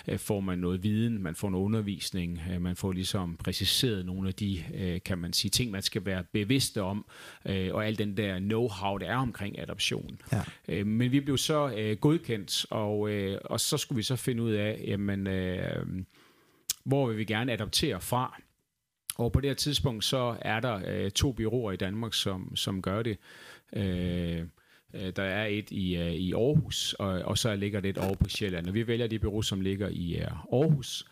øh, får man noget viden, man får en undervisning, øh, man får ligesom præciseret nogle af de, øh, kan man sige, ting, man skal være bevidste om, øh, og al den der know-how, der er omkring adoption. Ja. Øh, men vi blev så øh, godkendt, og, øh, og så skulle vi så finde ud af, jamen, øh, hvor vil vi gerne adoptere fra, og på det her tidspunkt, så er der øh, to byråer i Danmark, som, som gør det. Øh, øh, der er et i, øh, i Aarhus, og, og så ligger det et over på Sjælland. Og vi vælger det bureau, som ligger i øh, Aarhus,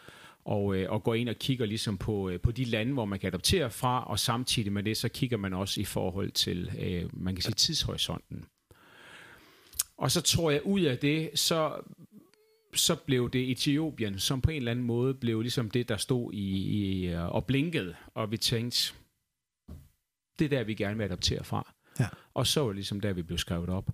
og, øh, og går ind og kigger ligesom på, øh, på de lande, hvor man kan adoptere fra, og samtidig med det, så kigger man også i forhold til, øh, man kan sige, tidshorisonten. Og så tror jeg, ud af det, så så blev det Etiopien, som på en eller anden måde blev ligesom det, der stod i, i øh, og blinkede, og vi tænkte, det er der, vi gerne vil adoptere fra. Ja. Og så var det ligesom der, vi blev skrevet op.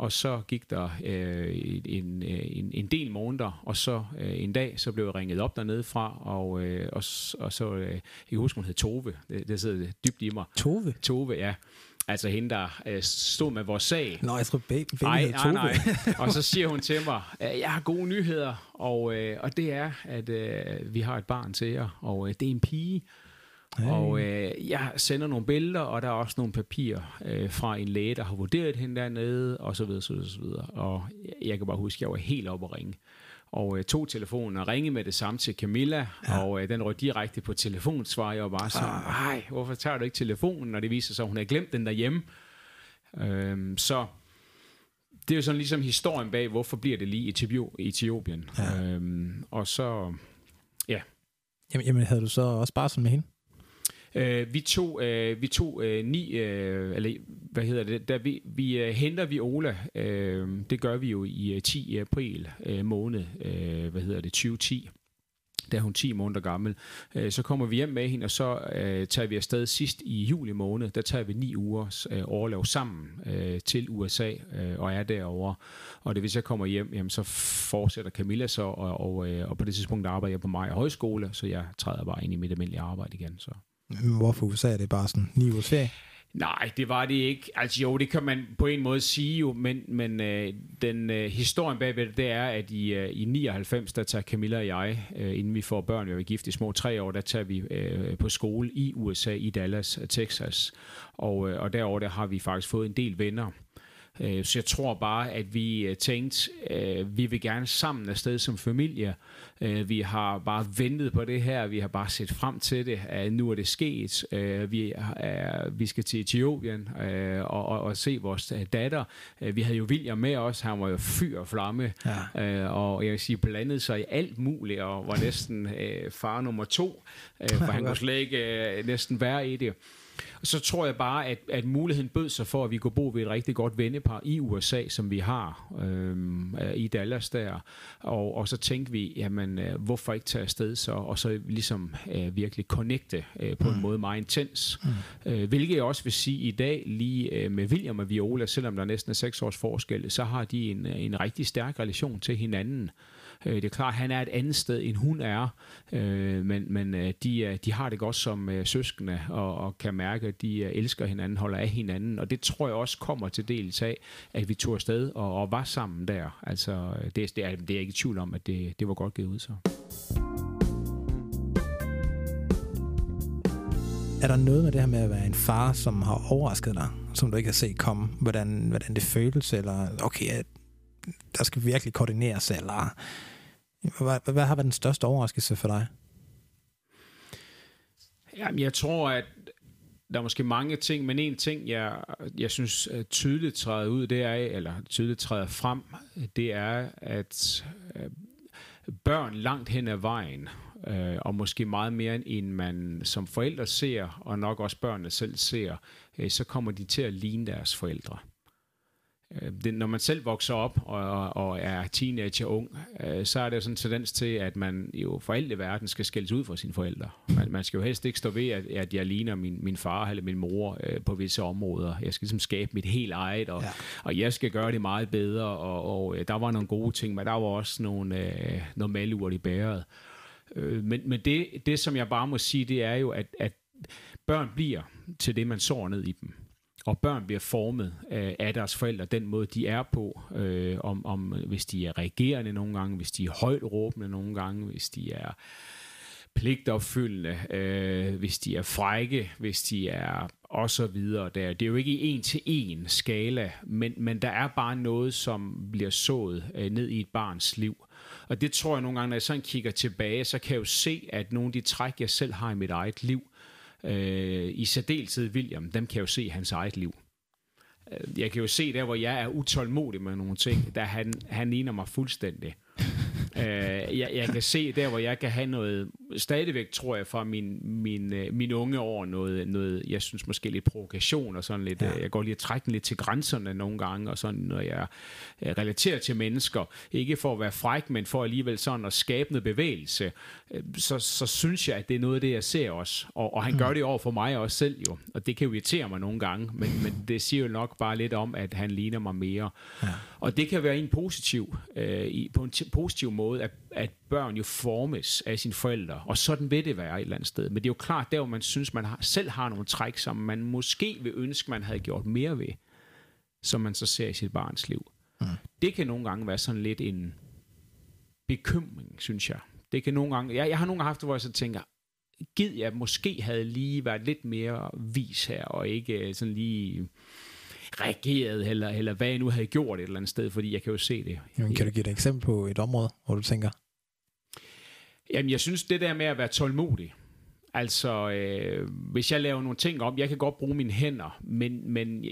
Og så gik der øh, en, en, en del måneder, og så øh, en dag, så blev jeg ringet op dernede fra, og, øh, og, og så, øh, jeg kan huske, hun hed Tove, det, det sidder dybt i mig. Tove? Tove, ja. Altså hende, der øh, stod med vores sag. Nå, jeg tror, baby, nej, nej, nej. Og så siger hun til mig, jeg har gode nyheder, og, øh, og det er, at øh, vi har et barn til jer, og øh, det er en pige. Hey. Og øh, jeg sender nogle billeder, og der er også nogle papirer øh, fra en læge, der har vurderet hende dernede, og så videre, så videre, så videre. Og jeg kan bare huske, at jeg var helt oppe at ringe og øh, tog telefonen og ringede med det samme til Camilla, ja. og øh, den røg direkte på telefonsvar. Jeg var bare sådan, ah. nej, hvorfor tager du ikke telefonen? Og det viser sig, at hun havde glemt den derhjemme. Øhm, så det er jo sådan ligesom historien bag, hvorfor bliver det lige Etiopien. Ja. Øhm, og så, ja. Jamen, jamen, havde du så også bare sådan med hende? Øh, vi tog, øh, vi tog øh, ni, øh, eller hvad hedder det, der vi, vi øh, henter Viola, øh, det gør vi jo i øh, 10 april øh, måned, øh, hvad hedder det, 2010 da hun 10 måneder gammel. Øh, så kommer vi hjem med hende, og så øh, tager vi afsted sidst i juli måned. Der tager vi ni ugers øh, overlov sammen øh, til USA øh, og er derovre. Og det hvis jeg kommer hjem, jamen, så fortsætter Camilla så, og, og, øh, og på det tidspunkt arbejder jeg på mig højskole, så jeg træder bare ind i mit almindelige arbejde igen. Så. Hvorfor USA er det bare sådan ni ugers ferie? Nej, det var det ikke. Altså jo, det kan man på en måde sige jo, men, men øh, den øh, historien bagved det, det er, at i, øh, i 99, der tager Camilla og jeg, øh, inden vi får børn, vi er gift i små tre år, der tager vi øh, på skole i USA, i Dallas, Texas. Og, øh, og derover der har vi faktisk fået en del venner. Øh, så jeg tror bare, at vi øh, tænkte, øh, vi vil gerne sammen afsted som familie. Vi har bare ventet på det her, vi har bare set frem til det, at nu er det sket. Vi, er, vi skal til Etiopien og, og, og se vores datter. Vi havde jo William med os, han var jo fyr og flamme, ja. og jeg vil sige, blandet sig i alt muligt, og var næsten far nummer to, for han kunne slet ikke næsten være i det så tror jeg bare, at, at muligheden bød sig for, at vi kunne bo ved et rigtig godt vennepar i USA, som vi har øhm, i Dallas der. Og, og så tænkte vi, jamen, øh, hvorfor ikke tage afsted så, og så ligesom øh, virkelig connecte øh, på mm. en måde meget intens. Mm. Øh, hvilket jeg også vil sige i dag, lige øh, med William og Viola, selvom der er næsten er seks års forskel, så har de en, en rigtig stærk relation til hinanden. Øh, det er klart, at han er et andet sted, end hun er, øh, men, men øh, de, de har det godt som øh, søskende, og, og kan mærke, at de øh, elsker hinanden, holder af hinanden, og det tror jeg også kommer til dels af, at vi tog afsted og, og var sammen der. Altså, øh, det, det, er, det er jeg ikke i tvivl om, at det, det var godt givet ud så. Er der noget med det her med at være en far, som har overrasket dig, som du ikke har set komme, hvordan, hvordan det føles, eller okay, der skal virkelig koordineres, eller hvad, hvad har været den største overraskelse for dig? Jamen, jeg tror, at der er måske mange ting, men en ting, jeg, jeg synes øh, tydeligt træder ud, det er, eller tydeligt træder frem, det er, at øh, børn langt hen ad vejen, øh, og måske meget mere end man som forældre ser, og nok også børnene selv ser, øh, så kommer de til at ligne deres forældre. Øh, det, når man selv vokser op og, og er teenager ung, øh, så er det jo sådan en tendens til, at man jo for alt i verden skal skældes ud fra sine forældre. Man, man skal jo helst ikke stå ved, at, at jeg ligner min, min far eller min mor øh, på visse områder. Jeg skal ligesom skabe mit helt eget, og, ja. og jeg skal gøre det meget bedre, og, og øh, der var nogle gode ting, men der var også nogle, øh, noget malurt i bæret. Øh, men men det, det, som jeg bare må sige, det er jo, at, at børn bliver til det, man sår ned i dem og børn bliver formet af, af deres forældre, den måde de er på, øh, om, om hvis de er reagerende nogle gange, hvis de er højt råbende nogle gange, hvis de er pligtopfyldende, øh, hvis de er frække, hvis de er og så videre der. Det er jo ikke en til en skala, men, men der er bare noget, som bliver sået øh, ned i et barns liv. Og det tror jeg nogle gange, når jeg sådan kigger tilbage, så kan jeg jo se, at nogle af de træk, jeg selv har i mit eget liv, øh, i særdeleshed William, dem kan jeg jo se hans eget liv. Øh, jeg kan jo se der, hvor jeg er utålmodig med nogle ting, der han, han ligner mig fuldstændig øh, jeg, jeg kan se der, hvor jeg kan have noget, stadigvæk tror jeg fra min, min, øh, min unge år, noget, noget, jeg synes måske lidt provokation og sådan lidt, ja. Øh, jeg går lige at trække den lidt til grænserne nogle gange, og sådan, når jeg øh, relaterer til mennesker, ikke for at være fræk, men for alligevel sådan at skabe noget bevægelse, så, så synes jeg, at det er noget af det, jeg ser også. Og, og han mm. gør det over for mig også selv jo, og det kan jo irritere mig nogle gange, men, men det siger jo nok bare lidt om, at han ligner mig mere. Ja. Og det kan være en positiv, øh, i, på en positiv måde, at, at børn jo formes af sine forældre, og sådan vil det være et eller andet sted. Men det er jo klart, der hvor man synes, man har, selv har nogle træk, som man måske vil ønske, man havde gjort mere ved, som man så ser i sit barns liv. Mm. Det kan nogle gange være sådan lidt en bekymring, synes jeg. Det kan nogle gange, jeg, jeg har nogle gange haft det, hvor jeg så tænker, gid jeg måske havde lige været lidt mere vis her, og ikke øh, sådan lige reageret, eller, eller hvad jeg nu havde gjort et eller andet sted, fordi jeg kan jo se det. Jamen, kan du give et eksempel på et område, hvor du tænker? Jamen, jeg synes, det der med at være tålmodig, Altså, øh, hvis jeg laver nogle ting om, jeg kan godt bruge mine hænder, men, men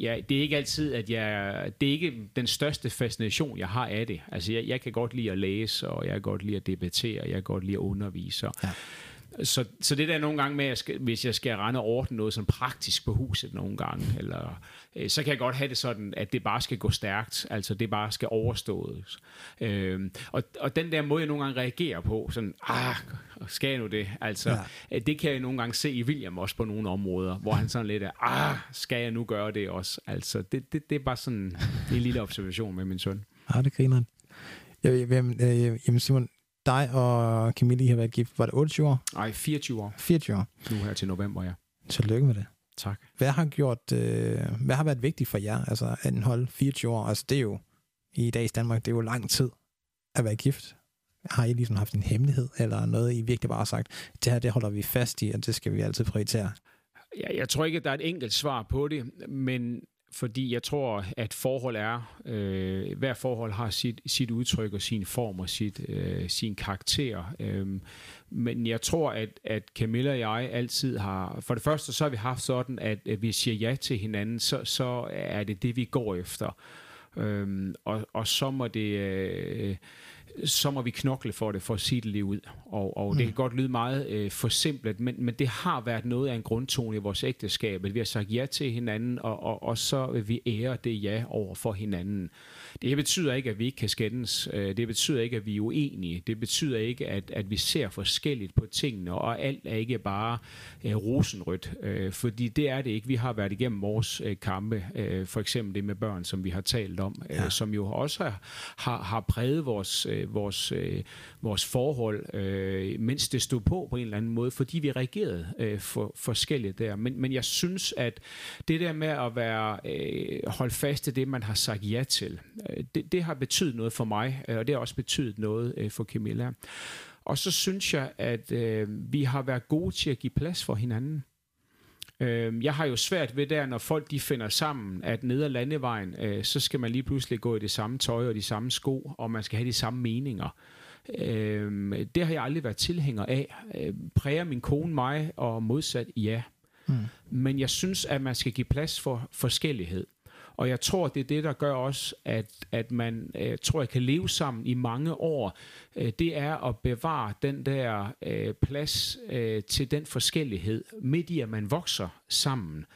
ja, det er ikke altid, at jeg, det er ikke den største fascination, jeg har af det. Altså, jeg, jeg kan godt lide at læse, og jeg kan godt lide at debattere, jeg kan godt lide at undervise. Ja. Så, så det der nogle gange med, at skal, hvis jeg skal rende og ordne noget sådan praktisk på huset nogle gange, eller, øh, så kan jeg godt have det sådan, at det bare skal gå stærkt, altså det bare skal overstås. Øh, og, og den der måde, jeg nogle gange reagerer på, sådan, ah, skal jeg nu det? Altså, ja. det kan jeg nogle gange se i William også på nogle områder, hvor han sådan lidt er, ah, skal jeg nu gøre det også? Altså, det, det, det er bare sådan en lille observation med min søn. Ja, det griner han. Jamen, øh, jamen Simon, dig og Camille har været gift, var det 28 år? Nej, 24 år. 24 år. Nu her til november, ja. Tillykke med det. Tak. Hvad har gjort, øh, hvad har været vigtigt for jer, altså at holde 24 år? Altså det er jo, i dags Danmark, det er jo lang tid at være gift. Har I ligesom haft en hemmelighed, eller noget, I virkelig bare har sagt, det her, det holder vi fast i, og det skal vi altid prioritere? Ja, jeg tror ikke, at der er et enkelt svar på det, men fordi jeg tror, at forhold er, øh, hver forhold har sit, sit udtryk og sin form og sit, øh, sin karakter. Øh, men jeg tror, at, at Camilla og jeg altid har, for det første så har vi haft sådan, at, at vi siger ja til hinanden, så, så er det det, vi går efter. Øh, og, og så må det... Øh, så må vi knokle for det, for at sige det lige ud. Og, og mm. det kan godt lyde meget øh, forsimplet, men, men det har været noget af en grundtone i vores ægteskab, at vi har sagt ja til hinanden, og, og, og så vil vi ære det ja over for hinanden. Det betyder ikke, at vi ikke kan skændes. Øh, det betyder ikke, at vi er uenige. Det betyder ikke, at, at vi ser forskelligt på tingene, og alt er ikke bare øh, rosenrødt, øh, fordi det er det ikke. Vi har været igennem vores øh, kampe, øh, for eksempel det med børn, som vi har talt om, øh, ja. som jo også har, har, har præget vores, øh, vores, øh, vores forhold, øh, mens det stod på på en eller anden måde, fordi vi reagerede øh, for, forskelligt der. Men, men jeg synes, at det der med at være øh, holde fast i det, man har sagt ja til, øh, det, det har betydet noget for mig, øh, og det har også betydet noget øh, for Camilla. Og så synes jeg, at øh, vi har været gode til at give plads for hinanden. Øh, jeg har jo svært ved der, når folk de finder sammen, at ned ad landevejen, øh, så skal man lige pludselig gå i det samme tøj og de samme sko, og man skal have de samme meninger. Øh, det har jeg aldrig været tilhænger af. Øh, præger min kone mig, og modsat ja. Mm. Men jeg synes, at man skal give plads for forskellighed. Og jeg tror, det er det, der gør også, at, at man øh, tror, jeg kan leve sammen i mange år. Øh, det er at bevare den der øh, plads øh, til den forskellighed, midt i at man vokser sammen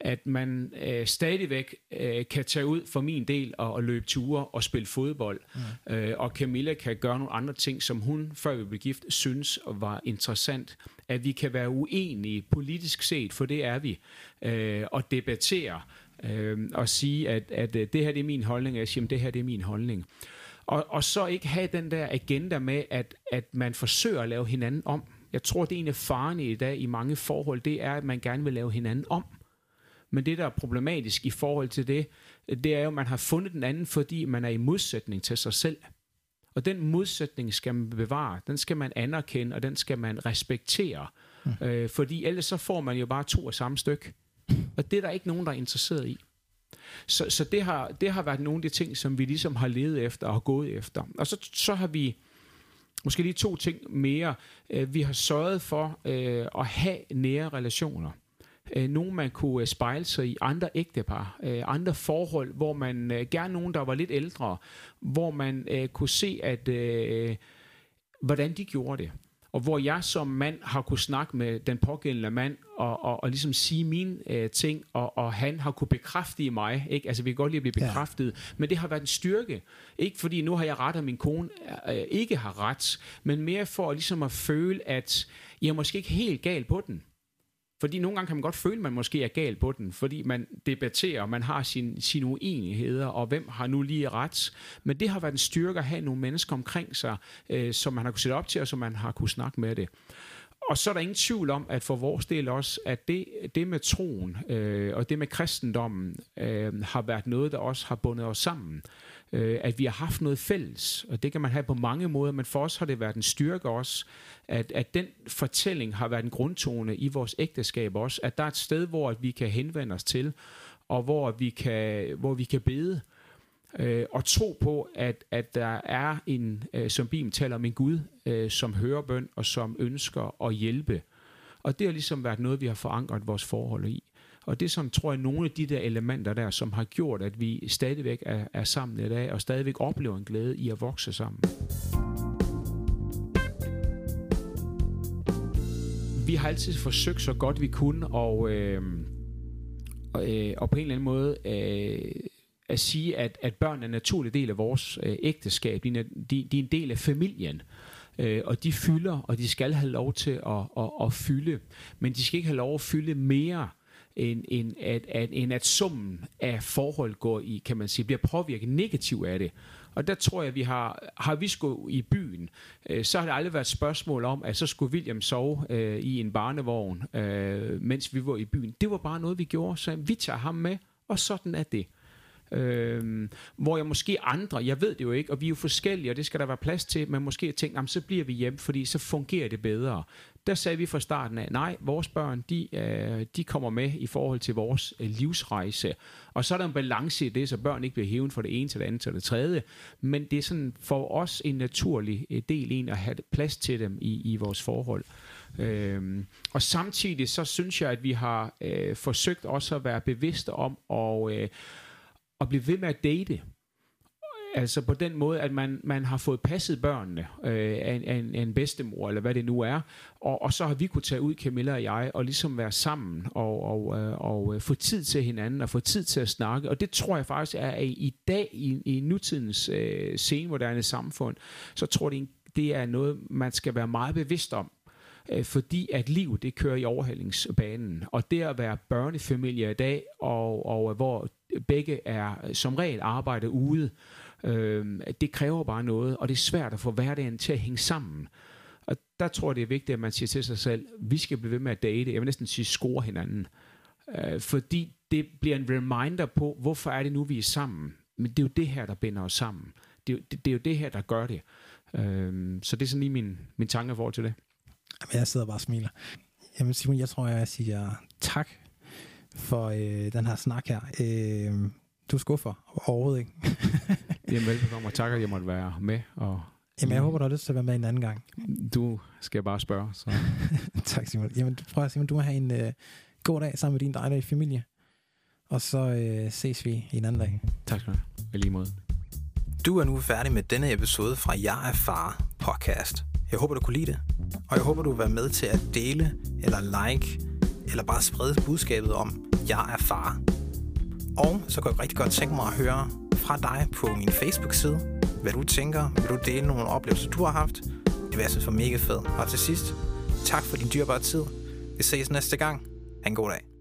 at man øh, stadigvæk øh, kan tage ud for min del og, og løbe ture og spille fodbold. Mm. Øh, og Camilla kan gøre nogle andre ting, som hun, før vi blev gift, synes var interessant. At vi kan være uenige politisk set, for det er vi, øh, og debattere øh, og sige, at, at øh, det her det er min holdning, og jeg siger, at det her det er min holdning. Og, og så ikke have den der agenda med, at, at man forsøger at lave hinanden om. Jeg tror, det er en af farene i dag i mange forhold, det er, at man gerne vil lave hinanden om Men det, der er problematisk i forhold til det, det er jo, at man har fundet den anden, fordi man er i modsætning til sig selv. Og den modsætning skal man bevare, den skal man anerkende, og den skal man respektere. Mm. Øh, fordi ellers så får man jo bare to af samme stykke. Og det er der ikke nogen, der er interesseret i. Så, så det, har, det har været nogle af de ting, som vi ligesom har levet efter og har gået efter. Og så, så har vi måske lige to ting mere. Øh, vi har sørget for øh, at have nære relationer. Øh, nogen, man kunne spejle sig i, andre ægtepar, andre forhold, hvor man gerne nogen, der var lidt ældre, hvor man kunne se, at hvordan de gjorde det og hvor jeg som mand har kunne snakke med den pågældende mand, og, og, og ligesom sige mine øh, ting, og, og han har kunne bekræfte mig, ikke? altså vi kan godt lide at blive bekræftet, ja. men det har været en styrke, ikke fordi nu har jeg ret, og min kone øh, ikke har ret, men mere for ligesom at føle, at jeg er måske ikke helt gal på den, fordi nogle gange kan man godt føle, at man måske er gal på den, fordi man debatterer, man har sin, sine uenigheder, og hvem har nu lige ret. Men det har været en styrke at have nogle mennesker omkring sig, øh, som man har kunne sætte op til, og som man har kunne snakke med det. Og så er der ingen tvivl om, at for vores del også, at det, det med troen øh, og det med kristendommen øh, har været noget, der også har bundet os sammen øh, Øh, at vi har haft noget fælles, og det kan man have på mange måder, men for os har det været en styrke også, at, at den fortælling har været en grundtone i vores ægteskab også, at der er et sted, hvor vi kan henvende os til, og hvor vi kan, hvor vi kan bede, øh, og tro på, at, at der er en, øh, som Bibelen taler om, en Gud, øh, som hører bøn og som ønsker at hjælpe. Og det har ligesom været noget, vi har forankret vores forhold i. Og det som, tror jeg, nogle af de der elementer der, som har gjort, at vi stadigvæk er, er sammen i dag, og stadigvæk oplever en glæde i at vokse sammen. Vi har altid forsøgt så godt vi kunne, og, øh, og, øh, og på en eller anden måde øh, at sige, at, at børn er en naturlig del af vores øh, ægteskab. De, de, de er en del af familien. Øh, og de fylder, og de skal have lov til at, at, at fylde. Men de skal ikke have lov at fylde mere, end, end, at, at, end at summen af forhold går i, kan man sige, bliver påvirket negativt af det. Og der tror jeg, vi har, har vi skulle i byen, øh, så har det aldrig været et spørgsmål om, at så skulle William sove øh, i en barnevogn, øh, mens vi var i byen. Det var bare noget, vi gjorde, så vi tager ham med, og sådan er det. Øh, hvor jeg måske andre, jeg ved det jo ikke, og vi er jo forskellige, og det skal der være plads til, men måske tænke, så bliver vi hjem, fordi så fungerer det bedre. Der sagde vi fra starten af, nej, vores børn, de, øh, de kommer med i forhold til vores øh, livsrejse. Og så er der en balance i det, så børn ikke bliver hævet fra det ene til det andet til det tredje. Men det er sådan for os en naturlig øh, del en at have plads til dem i, i vores forhold. Øhm, og samtidig så synes jeg, at vi har øh, forsøgt også at være bevidste om at, øh, at blive ved med at date. Altså på den måde, at man, man har fået passet børnene øh, af, en, af, en, af en bedstemor, eller hvad det nu er, og, og så har vi kunne tage ud, Camilla og jeg, og ligesom være sammen, og, og, øh, og øh, få tid til hinanden, og få tid til at snakke, og det tror jeg faktisk er, at i dag, i, i nutidens øh, senmoderne samfund, så tror jeg, det er noget, man skal være meget bevidst om, øh, fordi at liv det kører i overhældingsbanen. Og det at være børnefamilie i dag, og, og hvor begge er som regel arbejde ude, øh, det kræver bare noget, og det er svært at få hverdagen til at hænge sammen. Og der tror jeg, det er vigtigt, at man siger til sig selv, vi skal blive ved med at date, jeg vil næsten sige score hinanden. Øh, fordi det bliver en reminder på, hvorfor er det nu, vi er sammen. Men det er jo det her, der binder os sammen. Det er, det, det er jo det her, der gør det. Øh, så det er sådan lige min, min tanke i forhold til det. Jamen, jeg sidder bare og smiler. Jamen Simon, jeg tror, jeg siger tak for øh, den her snak her. Øh, du skuffer overhovedet ikke. Jamen velkommen, og tak, at jeg måtte være med. Og Jamen, jeg håber, du har lyst til at være med en anden gang. Du skal bare spørge. Så. tak, Simon. Jamen, prøv at Simon, du må have en øh, god dag sammen med din dejlige familie. Og så øh, ses vi en anden dag. Tak skal du have. lige måde. Du er nu færdig med denne episode fra Jeg er far podcast. Jeg håber, du kunne lide det. Og jeg håber, du vil være med til at dele, eller like, eller bare sprede budskabet om, jeg er far. Og så kunne jeg rigtig godt tænke mig at høre fra dig på min Facebook-side, hvad du tænker. Vil du dele nogle oplevelser, du har haft? Det vil jeg synes var mega fedt. Og til sidst, tak for din dyrbare tid. Vi ses næste gang. Ha' en god dag.